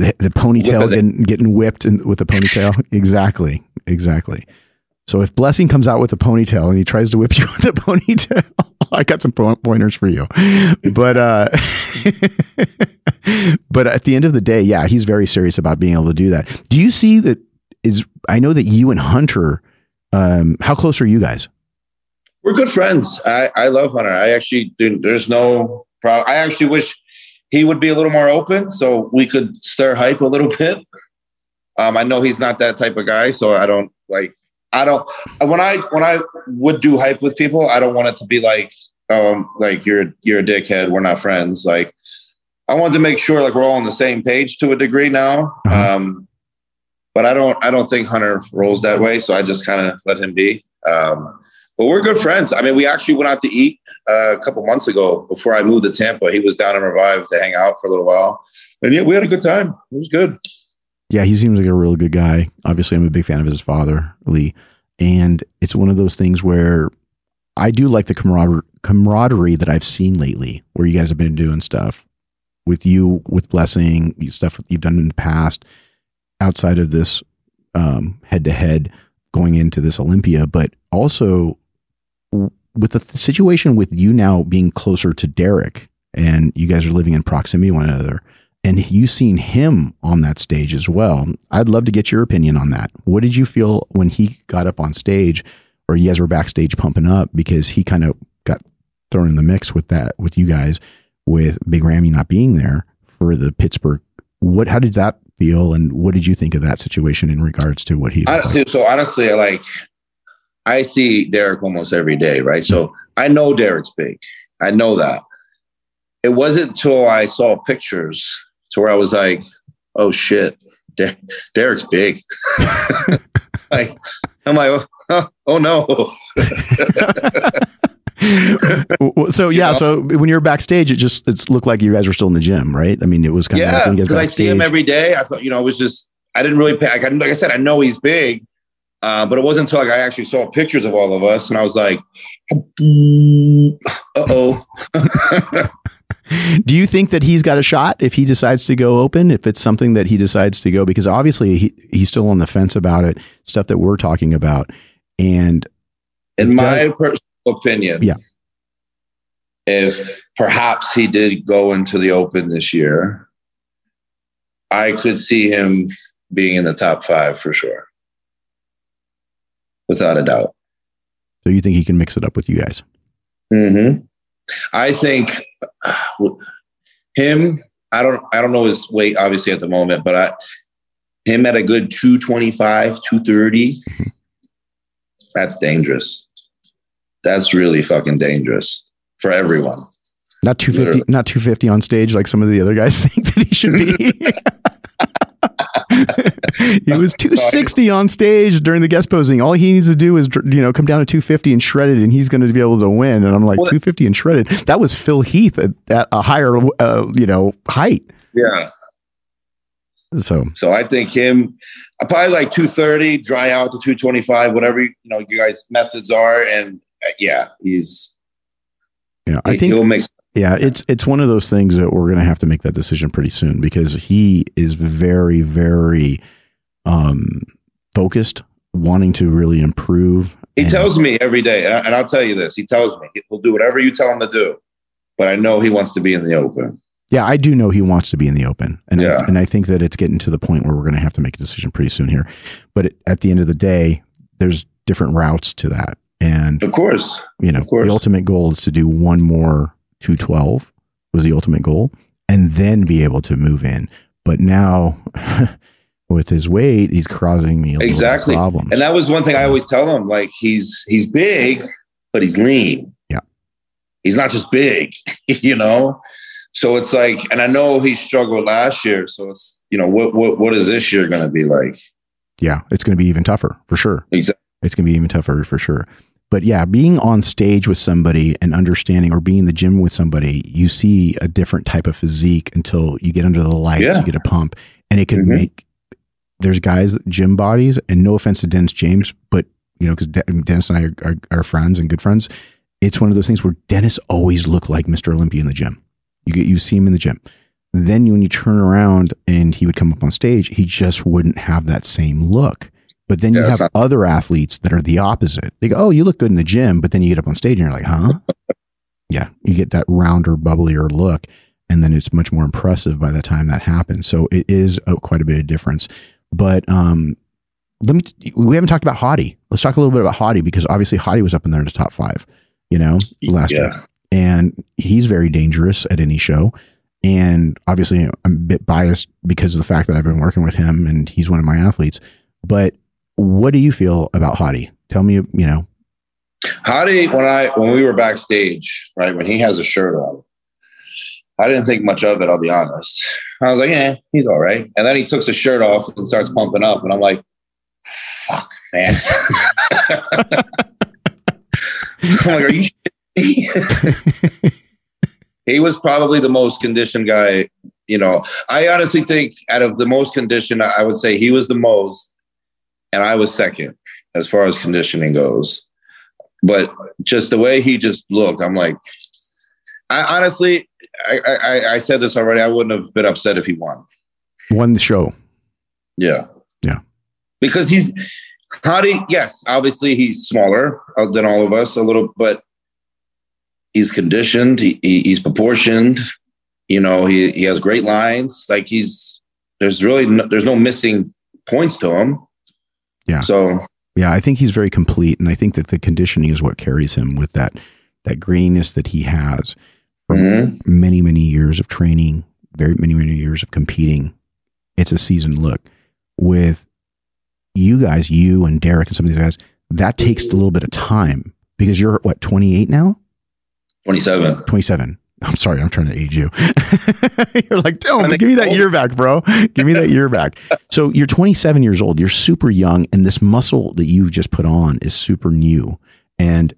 the, the ponytail getting, getting whipped in, with the ponytail. exactly. Exactly. So if Blessing comes out with a ponytail and he tries to whip you with a ponytail, I got some pointers for you. But uh, but at the end of the day, yeah, he's very serious about being able to do that. Do you see that? Is I know that you and Hunter, um, how close are you guys? We're good friends. I, I love Hunter. I actually there's no problem. I actually wish he would be a little more open so we could stir hype a little bit. Um, I know he's not that type of guy, so I don't like I don't when I when I would do hype with people, I don't want it to be like um like you're you're a dickhead, we're not friends. Like I wanted to make sure like we're all on the same page to a degree now. Uh-huh. Um but I don't I don't think Hunter rolls that way, so I just kind of let him be. Um but we're good friends. I mean, we actually went out to eat uh, a couple months ago before I moved to Tampa. He was down in Revive to hang out for a little while. And yeah, we had a good time. It was good. Yeah, he seems like a really good guy. Obviously, I'm a big fan of his father, Lee. And it's one of those things where I do like the camaraderie, camaraderie that I've seen lately, where you guys have been doing stuff with you, with Blessing, stuff you've done in the past, outside of this head to head going into this Olympia, but also with the situation with you now being closer to Derek and you guys are living in proximity one another and you seen him on that stage as well. I'd love to get your opinion on that. What did you feel when he got up on stage, or you guys were backstage pumping up because he kind of got thrown in the mix with that with you guys, with Big Ramy not being there for the Pittsburgh. What? How did that feel, and what did you think of that situation in regards to what he? Honestly, so honestly, like I see Derek almost every day, right? So I know Derek's big. I know that. It wasn't until I saw pictures to where I was like, oh shit, Der- Derek's big. like, I'm like, oh, oh no. so yeah, know? so when you're backstage, it just it looked like you guys were still in the gym, right? I mean, it was kind yeah, of because I see him every day. I thought, you know, it was just I didn't really pay. Like, like I said, I know he's big, uh, but it wasn't until like I actually saw pictures of all of us, and I was like, "Uh oh." Do you think that he's got a shot if he decides to go open? If it's something that he decides to go, because obviously he, he's still on the fence about it, stuff that we're talking about. And in my personal opinion, yeah, if perhaps he did go into the open this year, I could see him being in the top five for sure. Without a doubt. So you think he can mix it up with you guys? Mm-hmm. I think him. I don't. I don't know his weight obviously at the moment, but I him at a good 225, 230. That's dangerous. That's really fucking dangerous for everyone. Not 250, Literally. not 250 on stage like some of the other guys think that he should be. he was 260 on stage during the guest posing. All he needs to do is, you know, come down to 250 and shredded, and he's going to be able to win. And I'm like, well, 250 and shredded. That was Phil Heath at, at a higher, uh, you know, height. Yeah. So, so I think him, probably like 230, dry out to 225, whatever you know, you guys' methods are, and uh, yeah, he's. Yeah, I think he'll make yeah, it's it's one of those things that we're going to have to make that decision pretty soon because he is very very um focused, wanting to really improve. He tells me every day, and I'll tell you this: he tells me he'll do whatever you tell him to do, but I know he wants to be in the open. Yeah, I do know he wants to be in the open, and yeah. I, and I think that it's getting to the point where we're going to have to make a decision pretty soon here. But at the end of the day, there's different routes to that, and of course, you know, of course. the ultimate goal is to do one more 212 was the ultimate goal, and then be able to move in. But now, with his weight, he's causing me exactly problems. And that was one thing I always tell him: like he's he's big, but he's lean. Yeah, he's not just big, you know. So it's like, and I know he struggled last year. So it's you know what what what is this year going to be like? Yeah, it's going to be even tougher for sure. Exactly, it's going to be even tougher for sure. But yeah, being on stage with somebody and understanding, or being in the gym with somebody, you see a different type of physique until you get under the lights, yeah. you get a pump, and it can mm-hmm. make. There's guys gym bodies, and no offense to Dennis James, but you know, because Dennis and I are, are, are, friends and good friends. It's one of those things where Dennis always looked like Mr. Olympia in the gym. You get you see him in the gym. Then when you turn around and he would come up on stage, he just wouldn't have that same look. But then you have not- other athletes that are the opposite. They go, "Oh, you look good in the gym," but then you get up on stage and you're like, "Huh?" yeah, you get that rounder, bubblier look, and then it's much more impressive by the time that happens. So it is a, quite a bit of difference. But um, let me. We haven't talked about Hadi. Let's talk a little bit about Hadi because obviously Hadi was up in there in the top five. You know, last yeah. year, and he's very dangerous at any show. And obviously, I'm a bit biased because of the fact that I've been working with him and he's one of my athletes. But what do you feel about Hadi? Tell me, you know. Hadi. when I when we were backstage, right, when he has a shirt on, I didn't think much of it, I'll be honest. I was like, yeah, he's all right. And then he takes his shirt off and starts pumping up, and I'm like, fuck, man. I'm like, are you he was probably the most conditioned guy. You know, I honestly think out of the most conditioned, I would say he was the most and I was second as far as conditioning goes. But just the way he just looked, I'm like, I honestly, I, I, I said this already. I wouldn't have been upset if he won. Won the show. Yeah. Yeah. Because he's Hadi, yes, obviously he's smaller uh, than all of us a little, but he's conditioned. He, he, he's proportioned. You know, he, he has great lines. Like he's, there's really, no, there's no missing points to him. Yeah. So yeah, I think he's very complete, and I think that the conditioning is what carries him with that that graininess that he has mm-hmm. many many years of training, very many many years of competing. It's a seasoned look. With you guys, you and Derek and some of these guys, that takes a little bit of time because you're what 28 now. 27. 27. I'm sorry, I'm trying to age you. you're like, don't give me that year back, bro. Give me that year back. So you're 27 years old. You're super young, and this muscle that you've just put on is super new, and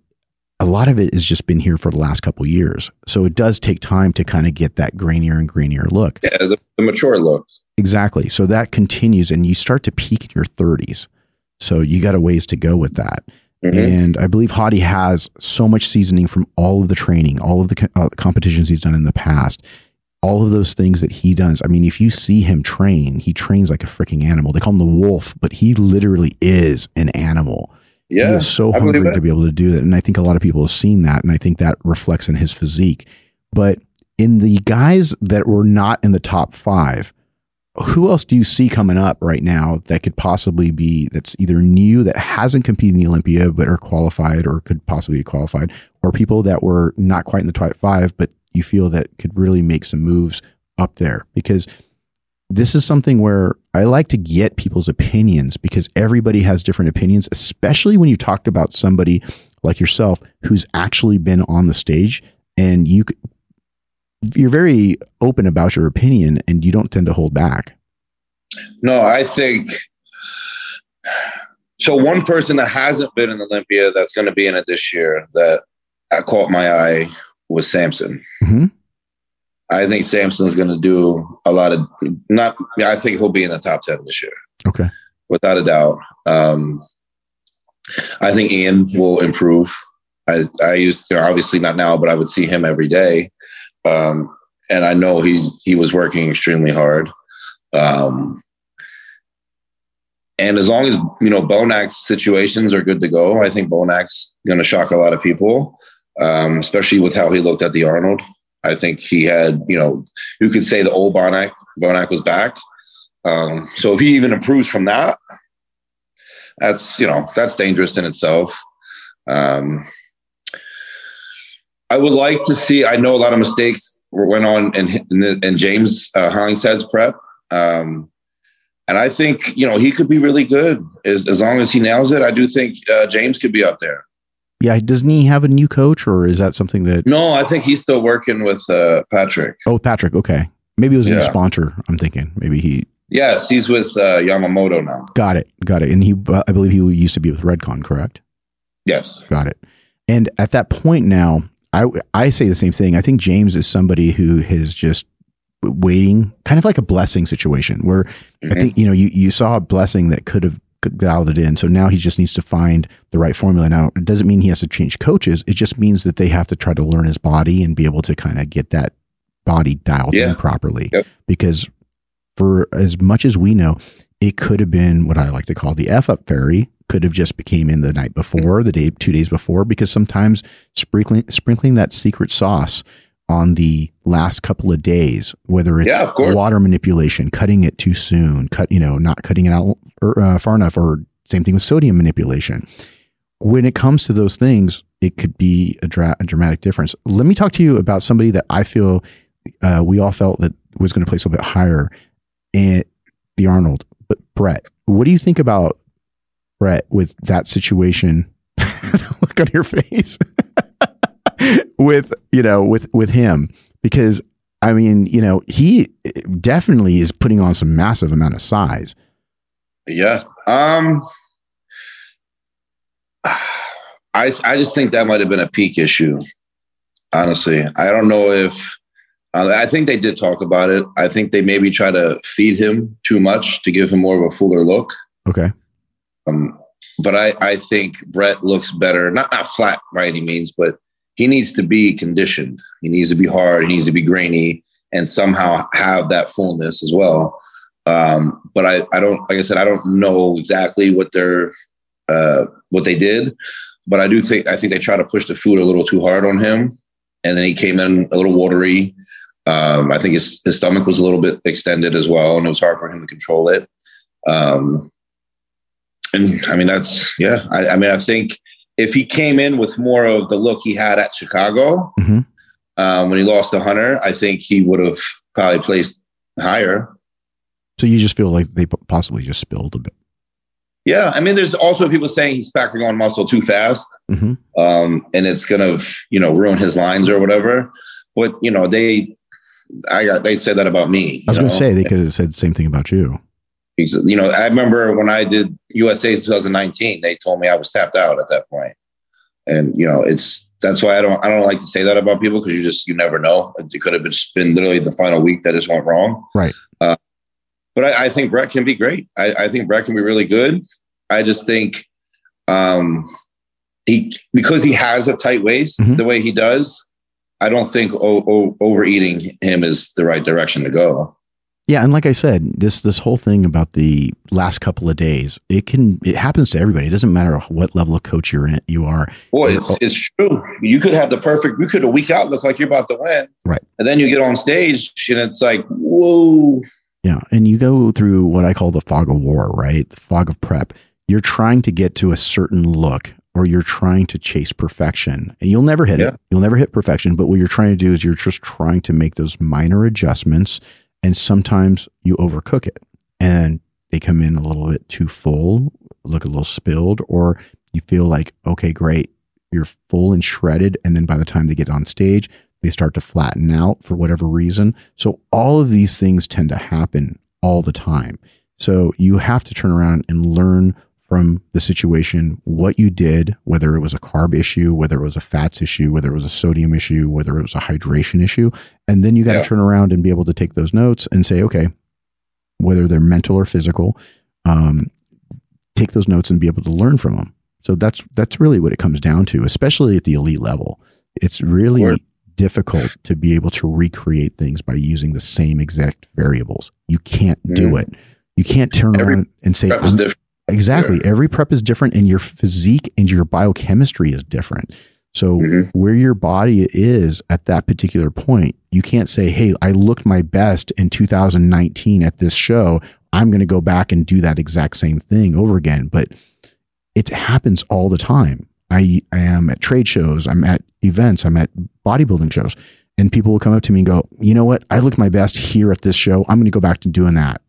a lot of it has just been here for the last couple years. So it does take time to kind of get that grainier and grainier look. Yeah, the, the mature look. Exactly. So that continues, and you start to peak in your 30s. So you got a ways to go with that. Mm-hmm. And I believe Hadi has so much seasoning from all of the training, all of the co- uh, competitions he's done in the past, all of those things that he does. I mean, if you see him train, he trains like a freaking animal. They call him the wolf, but he literally is an animal. Yeah, he is so hungry to be able to do that, and I think a lot of people have seen that, and I think that reflects in his physique. But in the guys that were not in the top five, who else do you see coming up right now that could possibly be that's either new that hasn't competed in the Olympia but are qualified or could possibly be qualified, or people that were not quite in the top five but you feel that could really make some moves up there? Because this is something where I like to get people's opinions because everybody has different opinions, especially when you talked about somebody like yourself who's actually been on the stage and you you're very open about your opinion and you don't tend to hold back. No, I think so. One person that hasn't been in Olympia that's going to be in it this year that caught my eye was Samson. Mm-hmm. I think Samson's going to do a lot of not. I think he'll be in the top ten this year. Okay, without a doubt. Um, I think Ian will improve. I, I used, you know, obviously not now, but I would see him every day. Um, and I know he's he was working extremely hard. Um, and as long as you know Bonac's situations are good to go, I think Bonac's going to shock a lot of people, um, especially with how he looked at the Arnold. I think he had, you know, you could say the old Bonac Bonac was back. Um, so if he even improves from that, that's you know that's dangerous in itself. Um, I would like to see. I know a lot of mistakes went on in in, in James uh, Hollingshead's prep, um, and I think you know he could be really good as as long as he nails it. I do think uh, James could be up there. Yeah, doesn't he have a new coach, or is that something that? No, I think he's still working with uh, Patrick. Oh, Patrick. Okay, maybe it was a yeah. new sponsor. I'm thinking maybe he. Yes, he's with uh, Yamamoto now. Got it, got it. And he, uh, I believe, he used to be with Redcon, correct? Yes, got it. And at that point now, I I say the same thing. I think James is somebody who has just waiting, kind of like a blessing situation where mm-hmm. I think you know you you saw a blessing that could have dialed it in. So now he just needs to find the right formula. Now it doesn't mean he has to change coaches. It just means that they have to try to learn his body and be able to kind of get that body dialed yeah. in properly. Yep. Because for as much as we know, it could have been what I like to call the F up fairy could have just became in the night before, the day, two days before, because sometimes sprinkling sprinkling that secret sauce on the last couple of days, whether it's yeah, water manipulation, cutting it too soon, cut you know not cutting it out or, uh, far enough, or same thing with sodium manipulation. When it comes to those things, it could be a, dra- a dramatic difference. Let me talk to you about somebody that I feel uh, we all felt that was going to place a bit higher, and the Arnold, but Brett. What do you think about Brett with that situation. Look on your face with you know with with him because I mean you know he definitely is putting on some massive amount of size. Yeah. Um. I I just think that might have been a peak issue. Honestly, I don't know if uh, I think they did talk about it. I think they maybe try to feed him too much to give him more of a fuller look. Okay. Um, but I, I think Brett looks better, not, not flat by any means, but he needs to be conditioned. He needs to be hard. He needs to be grainy and somehow have that fullness as well. Um, but I, I don't, like I said, I don't know exactly what they're, uh, what they did, but I do think, I think they try to push the food a little too hard on him. And then he came in a little watery. Um, I think his, his stomach was a little bit extended as well, and it was hard for him to control it. Um, and I mean, that's yeah. I, I, mean, I think if he came in with more of the look he had at Chicago mm-hmm. um, when he lost to Hunter, I think he would have probably placed higher. So you just feel like they possibly just spilled a bit. Yeah, I mean, there's also people saying he's packing on muscle too fast, mm-hmm. um, and it's gonna, you know, ruin his lines or whatever. But you know, they, I got, they said that about me. I was gonna say they could have said the same thing about you you know, I remember when I did USA's 2019, they told me I was tapped out at that point. And, you know, it's, that's why I don't, I don't like to say that about people because you just, you never know. It could have just been literally the final week that just went wrong. Right. Uh, but I, I, think Brett can be great. I, I, think Brett can be really good. I just think, um, he, because he has a tight waist mm-hmm. the way he does, I don't think o- o- overeating him is the right direction to go. Yeah, and like I said, this this whole thing about the last couple of days, it can it happens to everybody. It doesn't matter what level of coach you're in, you are. Well, it's it's true. You could have the perfect. You could a week out look like you're about to win, right? And then you get on stage and it's like, whoa. Yeah, and you go through what I call the fog of war, right? The fog of prep. You're trying to get to a certain look, or you're trying to chase perfection, and you'll never hit yeah. it. You'll never hit perfection. But what you're trying to do is you're just trying to make those minor adjustments and sometimes you overcook it and they come in a little bit too full, look a little spilled, or you feel like, okay, great, you're full and shredded. And then by the time they get on stage, they start to flatten out for whatever reason. So all of these things tend to happen all the time. So you have to turn around and learn from the situation what you did, whether it was a carb issue, whether it was a fats issue, whether it was a sodium issue, whether it was a hydration issue. And then you got to yeah. turn around and be able to take those notes and say, okay, whether they're mental or physical, um, take those notes and be able to learn from them. So that's that's really what it comes down to, especially at the elite level. It's really difficult to be able to recreate things by using the same exact variables. You can't do mm. it. You can't turn Every around and say, Exactly. Yeah. Every prep is different and your physique and your biochemistry is different. So mm-hmm. where your body is at that particular point, you can't say, "Hey, I looked my best in 2019 at this show. I'm going to go back and do that exact same thing over again." But it happens all the time. I, I am at trade shows, I'm at events, I'm at bodybuilding shows, and people will come up to me and go, "You know what? I looked my best here at this show. I'm going to go back to doing that."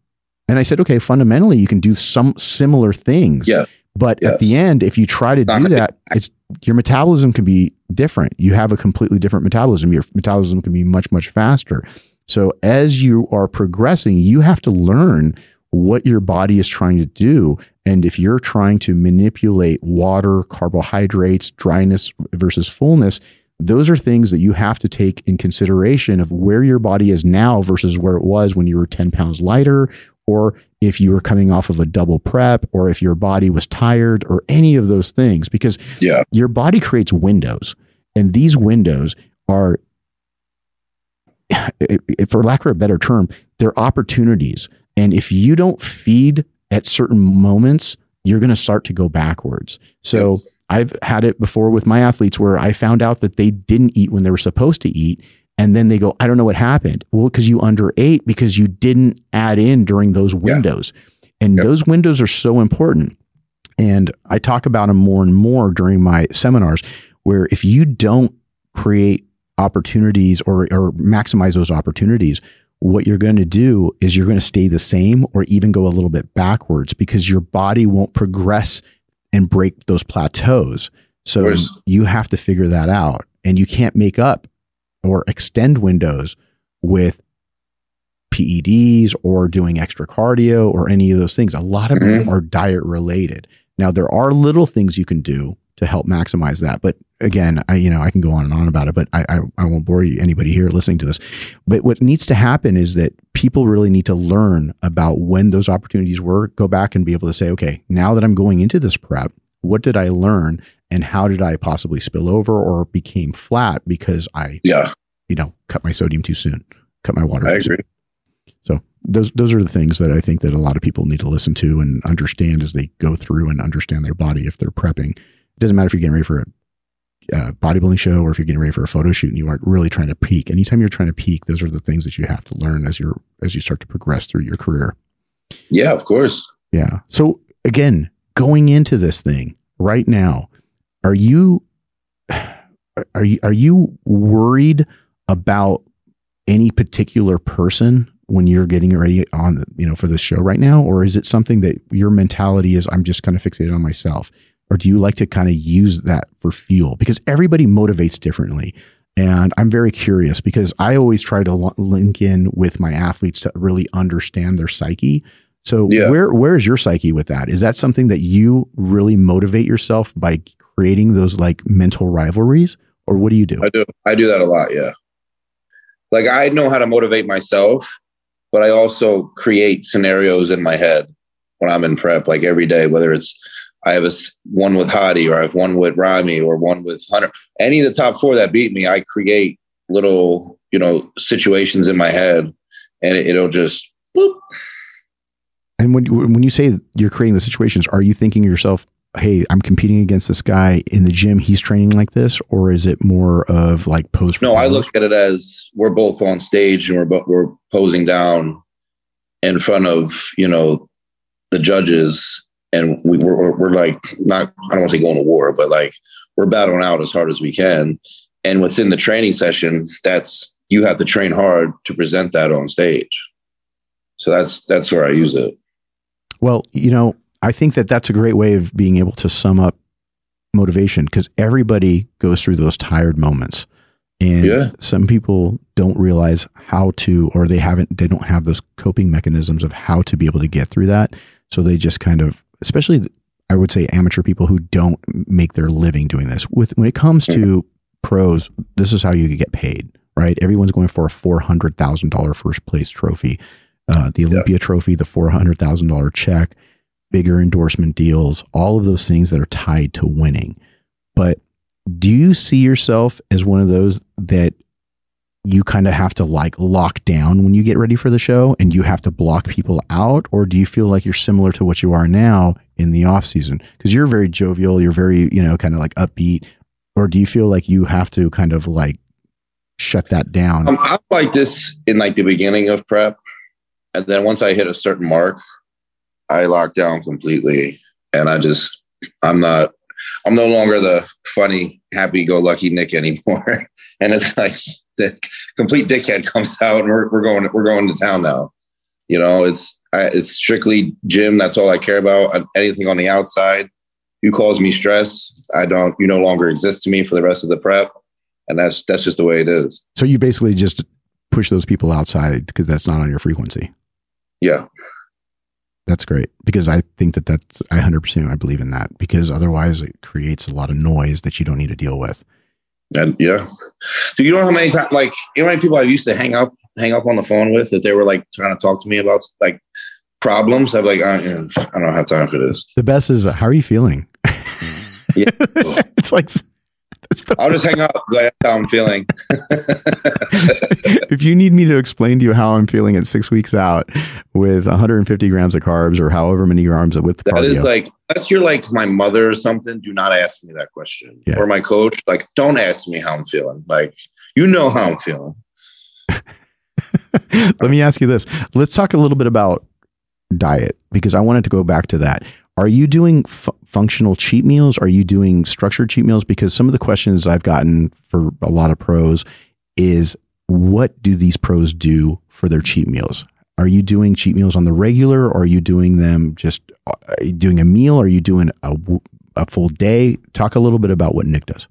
And I said, okay, fundamentally, you can do some similar things. Yeah. But yes. at the end, if you try to do that, it's your metabolism can be different. You have a completely different metabolism. Your metabolism can be much, much faster. So as you are progressing, you have to learn what your body is trying to do. And if you're trying to manipulate water, carbohydrates, dryness versus fullness, those are things that you have to take in consideration of where your body is now versus where it was when you were 10 pounds lighter or if you were coming off of a double prep or if your body was tired or any of those things because yeah. your body creates windows and these windows are for lack of a better term they're opportunities. And if you don't feed at certain moments you're going to start to go backwards. So I've had it before with my athletes where I found out that they didn't eat when they were supposed to eat and then they go, I don't know what happened. Well, because you underate because you didn't add in during those windows. Yeah. And yep. those windows are so important. And I talk about them more and more during my seminars, where if you don't create opportunities or, or maximize those opportunities, what you're going to do is you're going to stay the same or even go a little bit backwards because your body won't progress and break those plateaus. So you have to figure that out. And you can't make up or extend windows with PEDs or doing extra cardio or any of those things. A lot of mm-hmm. them are diet related. Now there are little things you can do to help maximize that. But again, I you know I can go on and on about it, but I, I, I won't bore you anybody here listening to this. But what needs to happen is that people really need to learn about when those opportunities were. Go back and be able to say, okay, now that I'm going into this prep, what did I learn, and how did I possibly spill over or became flat because I yeah you know cut my sodium too soon, cut my water. I agree. Soon. So those those are the things that I think that a lot of people need to listen to and understand as they go through and understand their body if they're prepping. It doesn't matter if you're getting ready for a uh, bodybuilding show or if you're getting ready for a photo shoot and you aren't really trying to peak. Anytime you're trying to peak, those are the things that you have to learn as you're as you start to progress through your career. Yeah, of course. Yeah. So again, going into this thing, right now, are you are you are you worried about any particular person when you're getting ready on you know for the show right now? Or is it something that your mentality is I'm just kind of fixated on myself. Or do you like to kind of use that for fuel? Because everybody motivates differently. And I'm very curious because I always try to link in with my athletes to really understand their psyche so yeah. where where is your psyche with that? Is that something that you really motivate yourself by creating those like mental rivalries, or what do you do? I do. I do that a lot. Yeah. Like I know how to motivate myself, but I also create scenarios in my head when I'm in prep, like every day. Whether it's I have a one with Hadi, or I have one with Ramy, or one with Hunter. Any of the top four that beat me, I create little you know situations in my head, and it, it'll just boop. And when when you say you're creating the situations, are you thinking to yourself, "Hey, I'm competing against this guy in the gym. He's training like this," or is it more of like pose? No, I look at it as we're both on stage and we're both, we're posing down in front of you know the judges, and we, we're we're like not I don't want to say going to war, but like we're battling out as hard as we can. And within the training session, that's you have to train hard to present that on stage. So that's that's where I use it. Well, you know, I think that that's a great way of being able to sum up motivation because everybody goes through those tired moments. And Yeah. some people don't realize how to, or they haven't, they don't have those coping mechanisms of how to be able to get through that. So they just kind of, especially, I would say, amateur people who don't make their living doing this. With when it comes to mm-hmm. pros, this is how you get paid, right? Everyone's going for a four hundred thousand dollar first place trophy, uh, the Olympia trophy, the four hundred thousand dollar check, bigger endorsement deals, all of those things that are tied to winning. But do you see yourself as one of those that you kind of have to like lock down when you get ready for the show and you have to block people out? Or do you feel like you're similar to what you are now in the off season? Because you're very jovial you're very you know kind of like upbeat. Or do you feel like you have to kind of like shut that down? Um, I'm like this in like the beginning of prep, and then once I hit a certain mark, I lock down completely, and I just I'm not I'm no longer the funny, happy-go-lucky Nick anymore, and it's like the complete dickhead comes out, and we're we're going we're going to town now. You know, it's I, it's strictly gym. That's all I care about. Anything on the outside, you cause me stress. I don't. You no longer exist to me for the rest of the prep, and that's that's just the way it is. so you basically just push those people outside because that's not on your frequency Yeah. That's great because I think that that's I 100% I believe in that because otherwise it creates a lot of noise that you don't need to deal with. And yeah. Do you know how many times, like, you know how many people I used to hang up, hang up on the phone with that they were like trying to talk to me about like problems? I'm like, yeah, I don't have time for this. The best is how are you feeling? Yeah. it's like I'll just hang up. That's how I'm feeling. if you need me to explain to you how I'm feeling at six weeks out with 150 grams of carbs or however many grams with That cardio, is like, unless you're like my mother or something, do not ask me that question. Yeah. Or my coach, like, don't ask me how I'm feeling. Like, you know how I'm feeling. Let me ask you this. Let's talk a little bit about diet because I wanted to go back to that. Are you doing fu- functional cheat meals? Are you doing structured cheat meals? Because some of the questions I've gotten for a lot of pros is what do these pros do for their cheat meals? Are you doing cheat meals on the regular or are you doing them just uh, doing a meal? Are you doing a, a full day? Talk a little bit about what Nick does.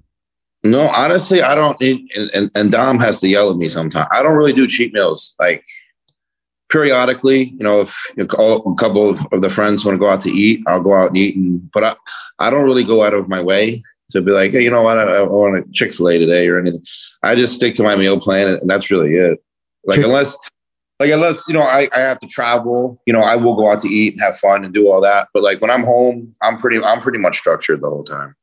No, honestly, I don't. And, and, and Dom has to yell at me sometimes. I don't really do cheat meals. Like periodically, you know, if you call a couple of, the friends want to go out to eat, I'll go out and eat. And but I, I don't really go out of my way to be like, hey, you know what, I, I want a Chick Fil A today or anything. I just stick to my meal plan, and that's really it. Like Chick- unless. Like unless you know I, I have to travel, you know I will go out to eat and have fun and do all that. But like when I'm home, I'm pretty I'm pretty much structured the whole time.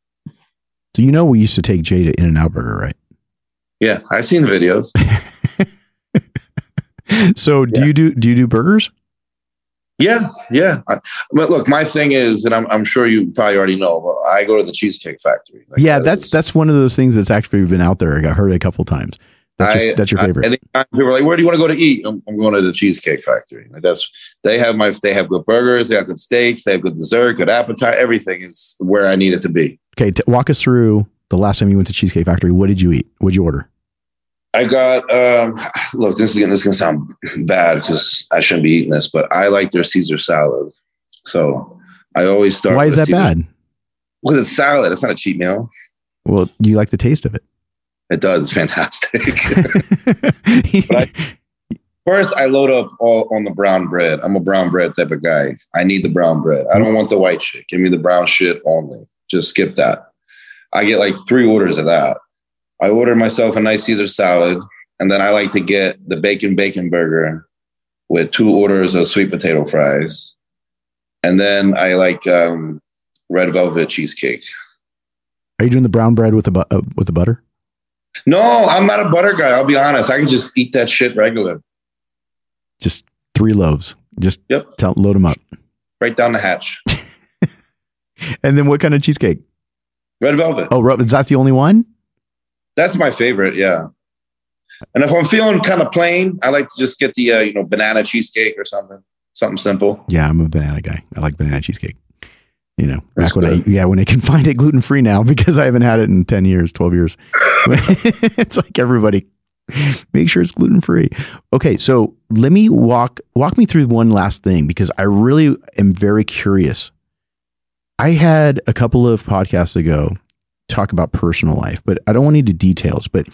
So you know we used to take Jay to In-N-Out Burger, right? Yeah, I've seen the videos. So do Yeah. you do do you do burgers? Yeah, yeah. I, but look, my thing is, and I'm, I'm sure you probably already know, but I go to the Cheesecake Factory. Like, yeah, that that's is- that's one of those things that's actually been out there. I got heard a couple times. That's your, I- that's your I- favorite. anytime people are like, "Where do you want to go to eat?" I'm, I'm going to the Cheesecake Factory. Like that's they have my they have good burgers, they have good steaks, they have good dessert, good appetite. Everything is where I need it to be. okay, t- walk us through the last time you went to Cheesecake Factory. What did you eat? What'd you order? I got um look, this is gonna this is gonna sound bad because I shouldn't be eating this, but I like their Caesar salad. So I always start. Why is that Caesar- bad? Because it's salad. It's not a cheat meal. Well, you like the taste of it. It does. It's fantastic. I, First, I load up all on the brown bread. I'm a brown bread type of guy. I need the brown bread. I don't want the white shit. Give me the brown shit only. Just skip that. I get like three orders of that. I order myself a nice Caesar salad, and then I like to get the bacon bacon burger with two orders of sweet potato fries, and then I like um, red velvet cheesecake. are you doing the brown bread with the bu- uh, with the butter? No, I'm not a butter guy. I'll be honest. I can just eat that shit regular. Just Three loaves. Just Yep. tell, load them up. Right down the hatch. And then what kind of cheesecake? Red velvet. Oh, is that the only one? That's my favorite. Yeah. And if I'm feeling kind of plain, I like to just get the uh, you know banana cheesecake or something, something simple. Yeah, I'm a banana guy. I like banana cheesecake. You know, That's back when I yeah when I can find it gluten free now because I haven't had it in ten years, twelve years. it's like everybody make sure it's gluten free. Okay, so let me walk walk me through one last thing because I really am very curious. I had a couple of podcasts ago talk about personal life, but I don't want into details. But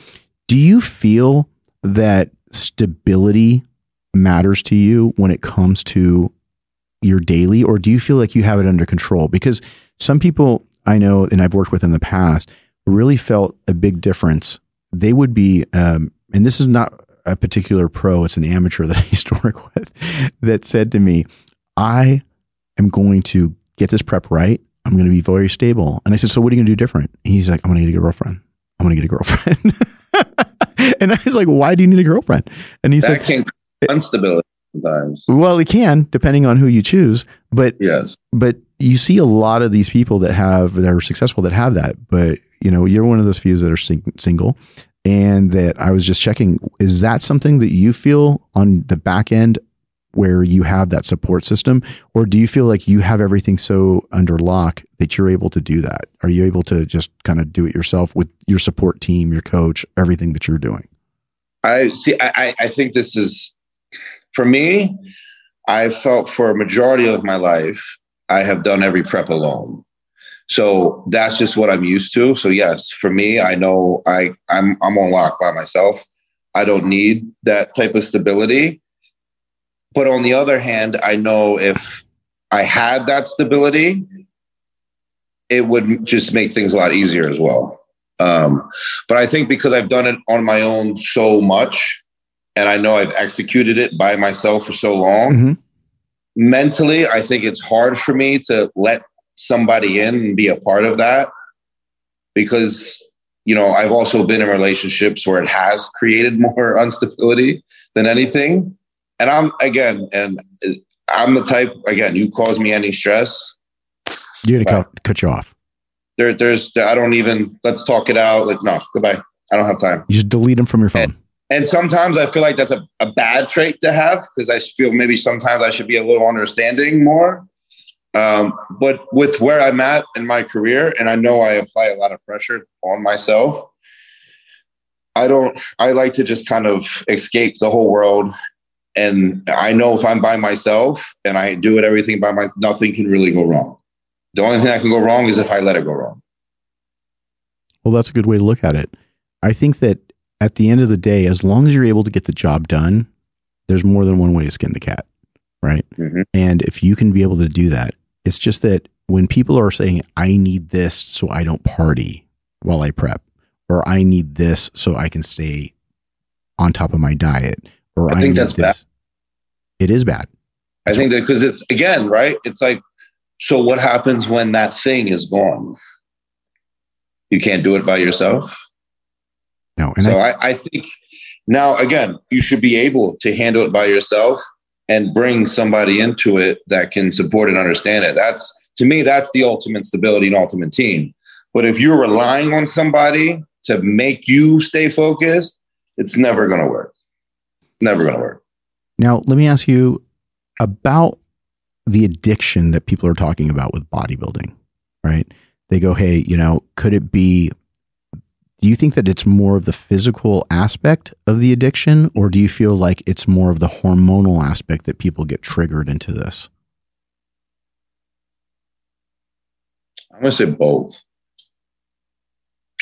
do you feel that stability matters to you when it comes to your daily, or do you feel like you have it under control? Because some people I know and I've worked with in the past really felt a big difference. They would be, um, and this is not a particular pro, it's an amateur that I used to work with that said to me, I am going to get this prep right. I'm going to be very stable. And I said, So what are you going to do different? And he's like, I'm going to get a girlfriend. I'm going to get a girlfriend. and I was like, Why do you need a girlfriend? And he's that like, can instability sometimes. Well, it can, depending on who you choose. But Yes. but you see a lot of these people that have that are successful that have that but you know you're one of those few that are sing- single and that i was just checking is that something that you feel on the back end where you have that support system or do you feel like you have everything so under lock that you're able to do that are you able to just kind of do it yourself with your support team your coach everything that you're doing I see. I, I- think this is for me. I felt for a majority of my life, I have done every prep alone. So that's just what I'm used to. So yes, for me, I know I I'm I'm on lock by myself. I don't need that type of stability. But on the other hand, I know if I had that stability, it would just make things a lot easier as well. Um, but I think because I've done it on my own so much, and I know I've executed it by myself for so long, Mhm. mentally, I think it's hard for me to let somebody in and be a part of that because, you know, I've also been in relationships where it has created more instability than anything. And I'm, again, and I'm the type, again, you cause me any stress, you're gonna cut, cut you off there, there's, I don't even, let's talk it out. Like, no, goodbye. I don't have time. you just delete them from your phone And sometimes I feel like that's a, a bad trait to have because I feel maybe sometimes I should be a little understanding more. Um, but with where I'm at in my career, and I know I apply a lot of pressure on myself, I don't, I like to just kind of escape the whole world. And I know if I'm by myself and I do it everything by my, nothing can really go wrong. The only thing that can go wrong is if I let it go wrong. Well, that's a good way to look at it. I think that at the end of the day, as long as you're able to get the job done, there's more than one way to skin the cat, right? Mhm. And if you can be able to do that, it's just that when people are saying, I need this so I don't party while I prep, or I need this so I can stay on top of my diet, or I think that's bad. It is bad. I think that because it's again, right? It's like, so what happens when that thing is gone? You can't do it by yourself. No, and so I, I, I think now again, you should be able to handle it by yourself and bring somebody into it that can support and understand it. That's to me, that's the ultimate stability and ultimate team. But if you're relying on somebody to make you stay focused, it's never going to work. Never going to work. Now, let me ask you about the addiction that people are talking about with bodybuilding, right? They go, hey, you know, could it be? Do you think that it's more of the physical aspect of the addiction, or do you feel like it's more of the hormonal aspect that people get triggered into this? I'm going to say both.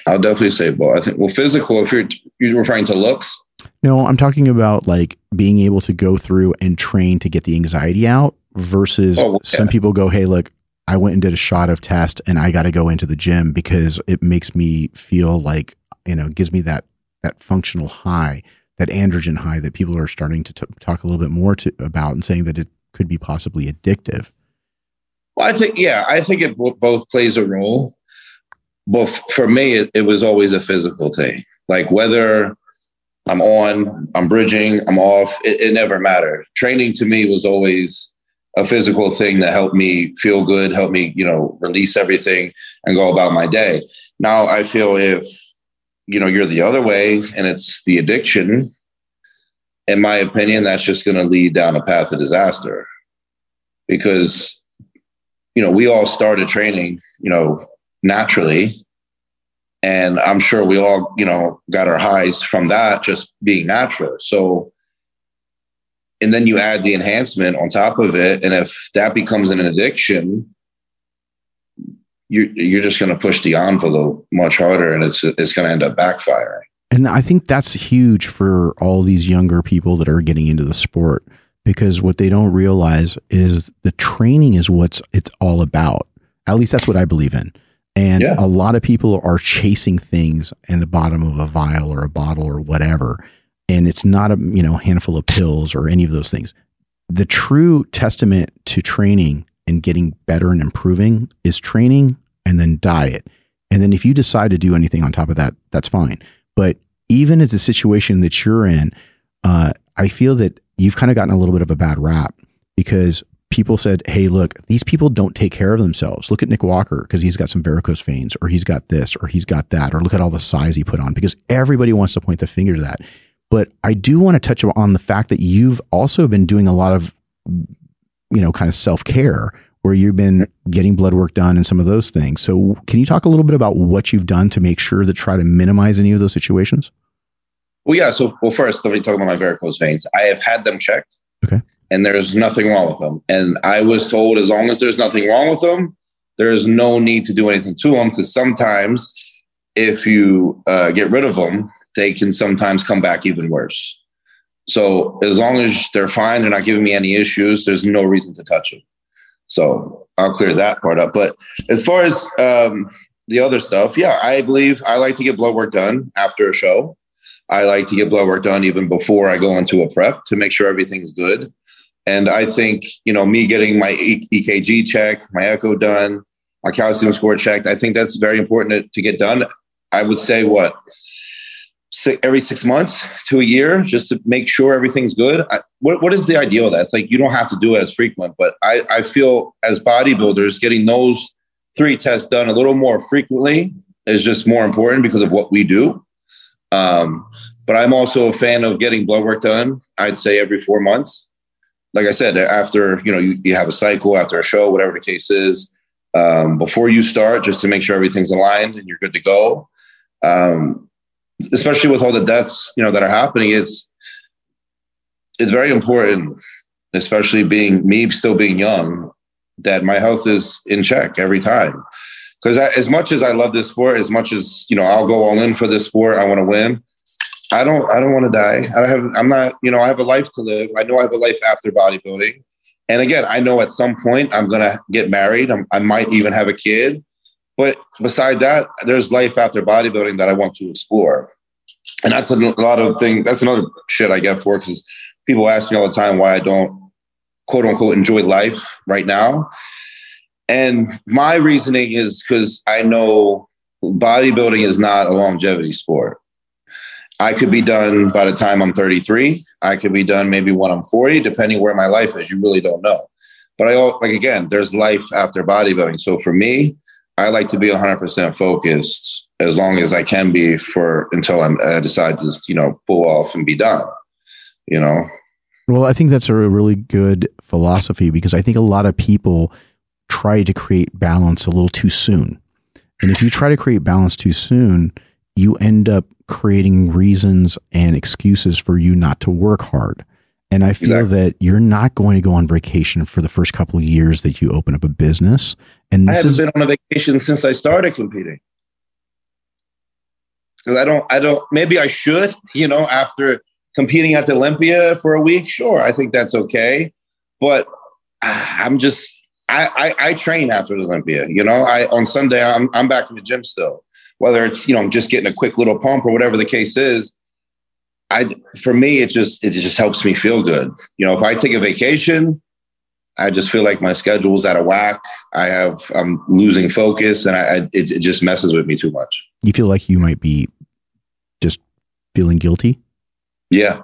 I'll definitely say both. I think, well, physical, if you're, you're referring to looks, No, I'm talking about like being able to go through and train to get the anxiety out versus Oh, yeah. some people go, hey, look, I went and did a shot of test and I got to go into the gym because it makes me feel like, you know, gives me that that functional high, that androgen high that people are starting to t- talk a little bit more to, about and saying that it could be possibly addictive. Well, I think, yeah, I think it bo- both plays a role. But f- for me, it, it was always a physical thing. Like whether I'm on, I'm bridging, I'm off. It, it never mattered. Training to me was always a physical thing that helped me feel good, helped me, you know, release everything and go about my day. Now I feel if, you know, you're the other way and it's the addiction, in my opinion, that's just going to lead down a path of disaster because, you know, we all started training, you know, naturally and I'm sure we all, you know, got our highs from that just being natural. So, and then you add the enhancement on top of it. And if that becomes an addiction, you're, you're just going to push the envelope much harder and it's, it's going to end up backfiring. And I think that's huge for all these younger people that are getting into the sport because what they don't realize is the training is what's it's all about. At least that's what I believe in. And yeah. a lot of people are chasing things in the bottom of a vial or a bottle or whatever. And it's not a you know handful of pills or any of those things. The true testament to training and getting better and improving is training and then diet. And then if you decide to do anything on top of that, that's fine. But even at the situation that you're in, uh, I feel that you've kind of gotten a little bit of a bad rap because people said, Hey, look, these people don't take care of themselves. Look at Nick Walker because he's got some varicose veins, or he's got this, or he's got that, or look at all the size he put on because everybody wants to point the finger to that. But I do want to touch on the fact that you've also been doing a lot of, you know, kind of self care where you've been getting blood work done and some of those things. So, can you talk a little bit about what you've done to make sure that try to minimize any of those situations? Well, yeah. So, well, first, let me talk about my varicose veins. I have had them checked. Okay and there's nothing wrong with them. And I was told as long as there's nothing wrong with them, there is no need to do anything to them because sometimes if you uh, get rid of them, they can sometimes come back even worse. So as long as they're fine, they're not giving me any issues, there's no reason to touch them. So I'll clear that part up. But as far as um, the other stuff, yeah, I believe I like to get blood work done after a show. I like to get blood work done even before I go into a prep to make sure everything's good. And I think, you know, me getting my EKG check, my echo done, my calcium score checked, I think that's very important to get done. I would say what, every six months to a year, just to make sure everything's good. I, what, what is the ideal of that? It's like you don't have to do it as frequent, but I, I feel as bodybuilders, getting those three tests done a little more frequently is just more important because of what we do. Um, but I'm also a fan of getting blood work done, I'd say every four months like I said, after you know you, you have a cycle after a show, whatever the case is, um, before you start, just to make sure everything's aligned and you're good to go. Um, especially with all the deaths you know that are happening, it's it's very important, especially being me still being young, that my health is in check every time. Because as much as I love this sport, as much as you know, I'll go all in for this sport. I want to win. I don't I don't want to die. I have I'm not, you know, I have a life to live. I know I have a life after bodybuilding. And again, I know at some point I'm going to get married. I'm, i might even have a kid. But beside that, there's life after bodybuilding that I want to explore. And that's a lot of things. That's another shit I get for because people ask me all the time why I don't quote unquote enjoy life right now. And my reasoning is because I know bodybuilding is not a longevity sport. I could be done by the time I'm 33. I could be done maybe when I'm 40, depending where my life is. You really don't know. But I like again, there's life after bodybuilding. So for me, I like to be 100% focused as long as I can be for until I'm, I decide to you know pull off and be done. You know. Well, I think that's a really good philosophy because I think a lot of people try to create balance a little too soon. And if you try to create balance too soon, you end up creating reasons and excuses for you not to work hard. And I feel exactly. that you're not going to go on vacation for the first couple of years that you open up a business. And I haven't is, been on a vacation since I started competing. Because I don't, I don't. Maybe I should. You know, after competing at the Olympia for a week, sure, I think that's okay. But ah, I'm just, I, I, I train after the Olympia. You know, I on Sunday I'm I'm back in the gym still whether it's you know I'm just getting a quick little pump or whatever the case is i for me it just it just helps me feel good you know if i take a vacation i just feel like my schedule's out of whack i have i'm losing focus and i, I it, it just messes with me too much you feel like you might be just feeling guilty Yeah.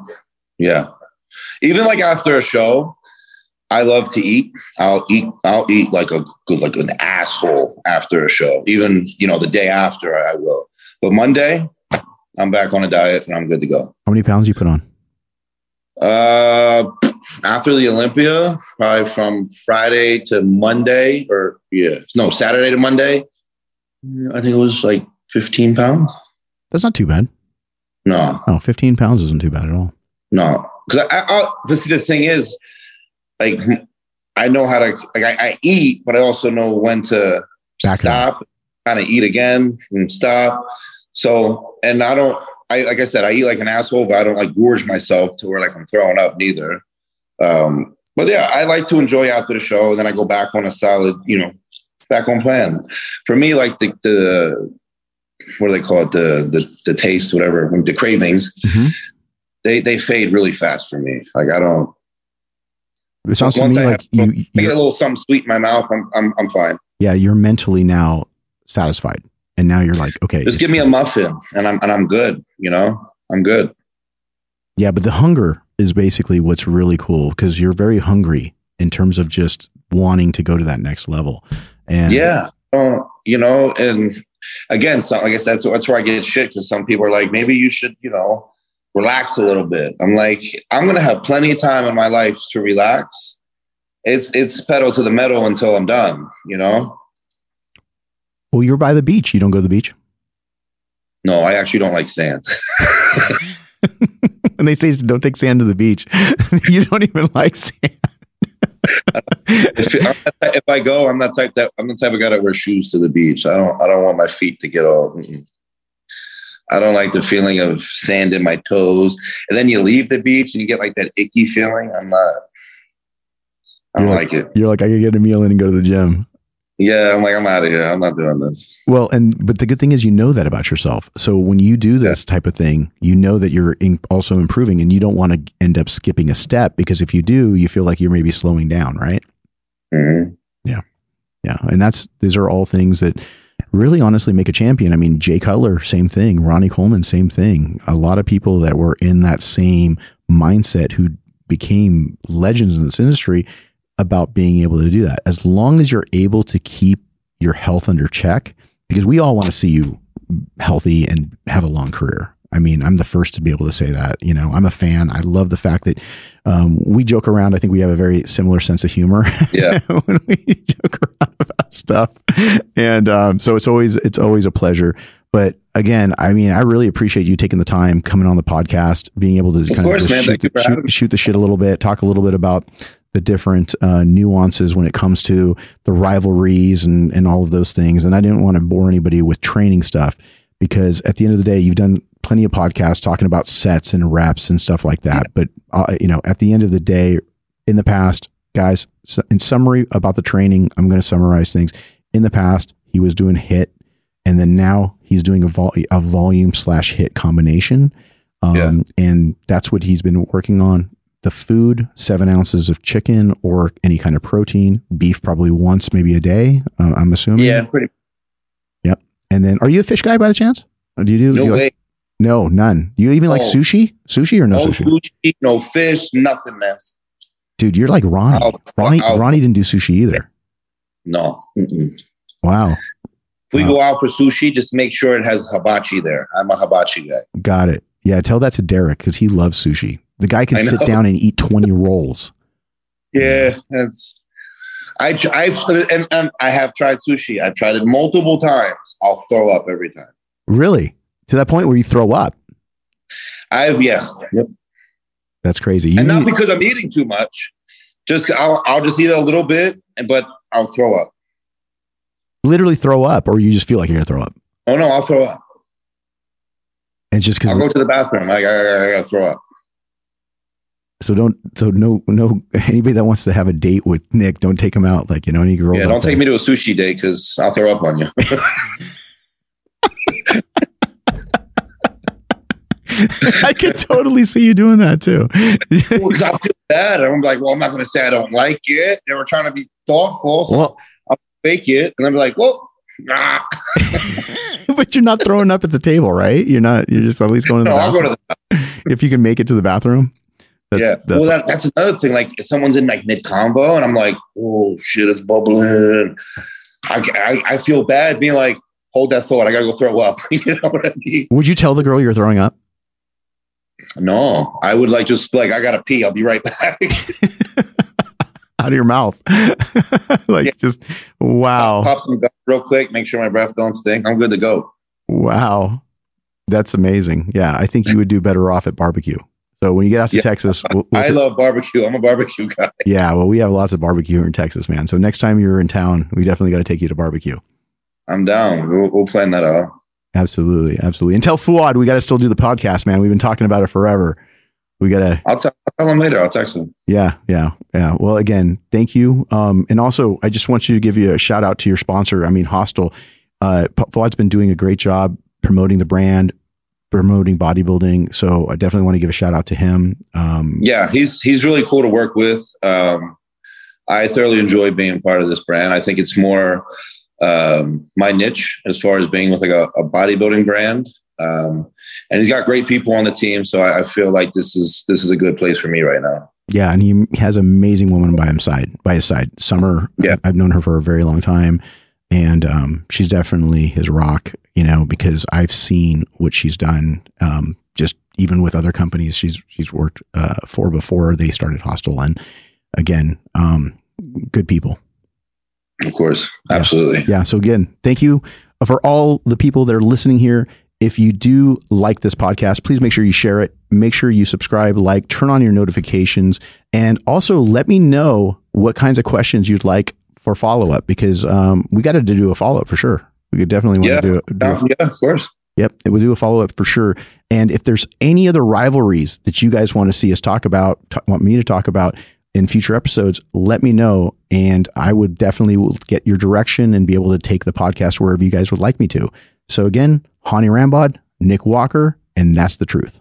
Yeah. Even like after a show, I love to eat. I'll eat. I'll eat like a good, like an asshole after a show. Even you know the day after, I will. But Monday, I'm back on a diet and I'm good to go. How many pounds you put on? Uh, after the Olympia, probably from Friday to Monday, or yeah, no, Saturday to Monday. I think it was like 15 pounds. That's not too bad. No, No, 15 pounds isn't too bad at all. no, because I, I, I, the thing is, like, I know how to like I, I eat, but I also know when to Back stop, kind of eat again and stop. So, and I don't. I like I said, I eat like an asshole, but I don't like gorge myself to where like I'm throwing up neither. Um, but yeah, I like to enjoy after the show, and then I go back on a solid, you know, back on plan. For me, like the the what do they call it? The the the taste, whatever, the cravings. Mhm. They they fade really fast for me. Like I don't. It sounds to me I like have- you, I get a little something sweet in my mouth. I'm I'm I'm fine. yeah, you're mentally now satisfied. And now you're like, okay. Just give me a muffin, and I'm and I'm good. You know, I'm good. Yeah, but the hunger is basically what's really cool because you're very hungry in terms of just wanting to go to that next level. And Yeah. Uh, you know, and again, so like I said, that's, that's where I get shit because some people are like, maybe you should, you know, relax a little bit. I'm like, I'm gonna have plenty of time in my life to relax. It's it's pedal to the metal until I'm done. You know. well, you're by the beach. You don't go to the beach. No, I actually don't like sand. and they say don't take sand to the beach. you don't even like sand. if, I'm not the- if I go, I'm not type that I'm the type of guy that wears shoes to the beach. I don't I don't want my feet to get all. mm-mm. I don't like the feeling of sand in my toes, and then you leave the beach and you get like that icky feeling. I'm not. I don't You're like it. You're like, I could get a meal in and go to the gym. Yeah, I'm like I'm out of here. I'm not doing this. Well, and but the good thing is you know that about yourself. So when you do this type of thing, you know that you're in, also improving, and you don't want to end up skipping a step because if you do, you feel like you're maybe slowing down, right? Mhm. Yeah, and that's these are all things that really honestly make a champion. I mean, Jay Cutler, same thing. Ronnie Coleman, same thing. A lot of people that were in that same mindset who became legends in this industry about being able to do that. As long as you're able to keep your health under check, because we all want to see you healthy and have a long career. I mean, I'm the first to be able to say that. You know, I'm a fan. I love the fact that um, we joke around. I think we have a very similar sense of humor. Yeah. when we joke around about stuff, and um, so it's always it's always a pleasure. But again, I mean, I really appreciate you taking the time coming on the podcast, being able to kind course, of man. shoot, the, shoot, shoot the shit a little bit, talk a little bit about the different uh, nuances when it comes to the rivalries and and all of those things. And I didn't want to bore anybody with training stuff because at the end of the day, you've done plenty of podcasts talking about sets and reps and stuff like that. But uh, you know, at the end of the day, in the past, guys, so in summary about the training, I'm going to summarize things. In the past, he was doing hit, and then now he's doing a, vol- a volume slash hit combination, um, Yeah. and that's what he's been working on. The food, seven ounces of chicken or any kind of protein, beef probably once, maybe a day. Uh, I'm assuming. Yeah, pretty. And then, are you a fish guy by the chance? Or do you do? do No you like- way. No, none. You even like oh. sushi? Sushi or no, No sushi? sushi, no fish, nothing, man. Dude, you're like Ronnie. Ronnie, Ronnie didn't do sushi either. No. Mm-mm. Wow. If we Wow. go out for sushi, just make sure it has hibachi there. I'm a hibachi guy. Got it. Yeah, tell that to Derek because he loves sushi. The guy can sit down and eat 20 rolls. Yeah, that's. I I've and, and I have tried sushi. I've tried it multiple times. I'll throw up every time. Really? To that point where you throw up. I've yeah, That's crazy. You and not because I'm eating too much. Just I'll I'll just eat a little bit, and but I'll throw up. literally throw up, or you just feel like you're going to throw up. Oh no, I'll throw up. And just I'll go to the bathroom. I, I, I gotta throw up. so don't, so no, no, anybody that wants to have a date with Nick, don't take him out. Like, you know, any girls. Yeah, don't there. take me to a sushi date because I'll throw up on you. I could totally see you doing that too. Because I feel bad. I'm like, well, I'm not gonna say I don't like it. They were trying to be thoughtful, so well, I'll fake it, and I'm like, well, Ah. but you're not throwing up at the table, right? You're not. You're just at least going to the no, I'll go bathroom. to the if you can make it to the bathroom. That's, yeah. that's well, that, that's another thing. Like, if someone's in like mid convo, and I'm like, "Oh shit, it's bubbling." I, I I feel bad being like, "Hold that thought. I gotta go throw up." you know what I mean? Would you tell the girl you're throwing up? No, I would like just like, "I gotta pee. I'll be right back." Out of your mouth, like Yeah. just wow, Pop some gum real quick. Make sure my breath don't stink. I'm good to go. wow, that's amazing. Yeah, I think you would do better off at barbecue. So when you get out to Yeah. Texas, we'll, we'll I love barbecue. I'm a barbecue guy. yeah, well, we have lots of barbecue here in Texas, man. So next time you're in town, we definitely got to take you to barbecue. I'm down. We'll, we'll plan that out. Absolutely, absolutely. And tell Fouad we got to still do the podcast, man. We've been talking about it forever. We got to I'll, tell I'll tell him later. I'll text him. Yeah, yeah, yeah. Well, again, thank you. Um, and also, I just want you to give you a shout out to your sponsor. I mean, Hosstile. Uh, Fouad's been doing a great job promoting the brand, promoting bodybuilding. So I definitely want to give a shout out to him. Um, Yeah, he's he's really cool to work with. Um, I thoroughly enjoy being part of this brand. I think it's more um, my niche as far as being with like a, a bodybuilding brand. Um, and he's got great people on the team, so I, I feel like this is this is a good place for me right now. yeah, and he has amazing woman by his side. By his side, Summer. Yeah. I've known her for a very long time, and um, she's definitely his rock. You know, because I've seen what she's done. Um, just even with other companies she's she's worked uh, for before they started Hosstile, and again, um, good people. Of course, absolutely. Yeah. So again, thank you for all the people that are listening here. If you do like this podcast, please make sure you share it. Make sure you subscribe, like, turn on your notifications, and also let me know what kinds of questions you'd like for follow up because um, we got to do a follow up for sure. We could definitely want Yeah. to do, do a Um, yeah, of course. Yep, it will do a follow up for sure. And if there's any other rivalries that you guys want to see us talk about, t- want me to talk about in future episodes, let me know, and I would definitely get your direction and be able to take the podcast wherever you guys would like me to. So again, Hany Rambod, Nick Walker, and that's the truth.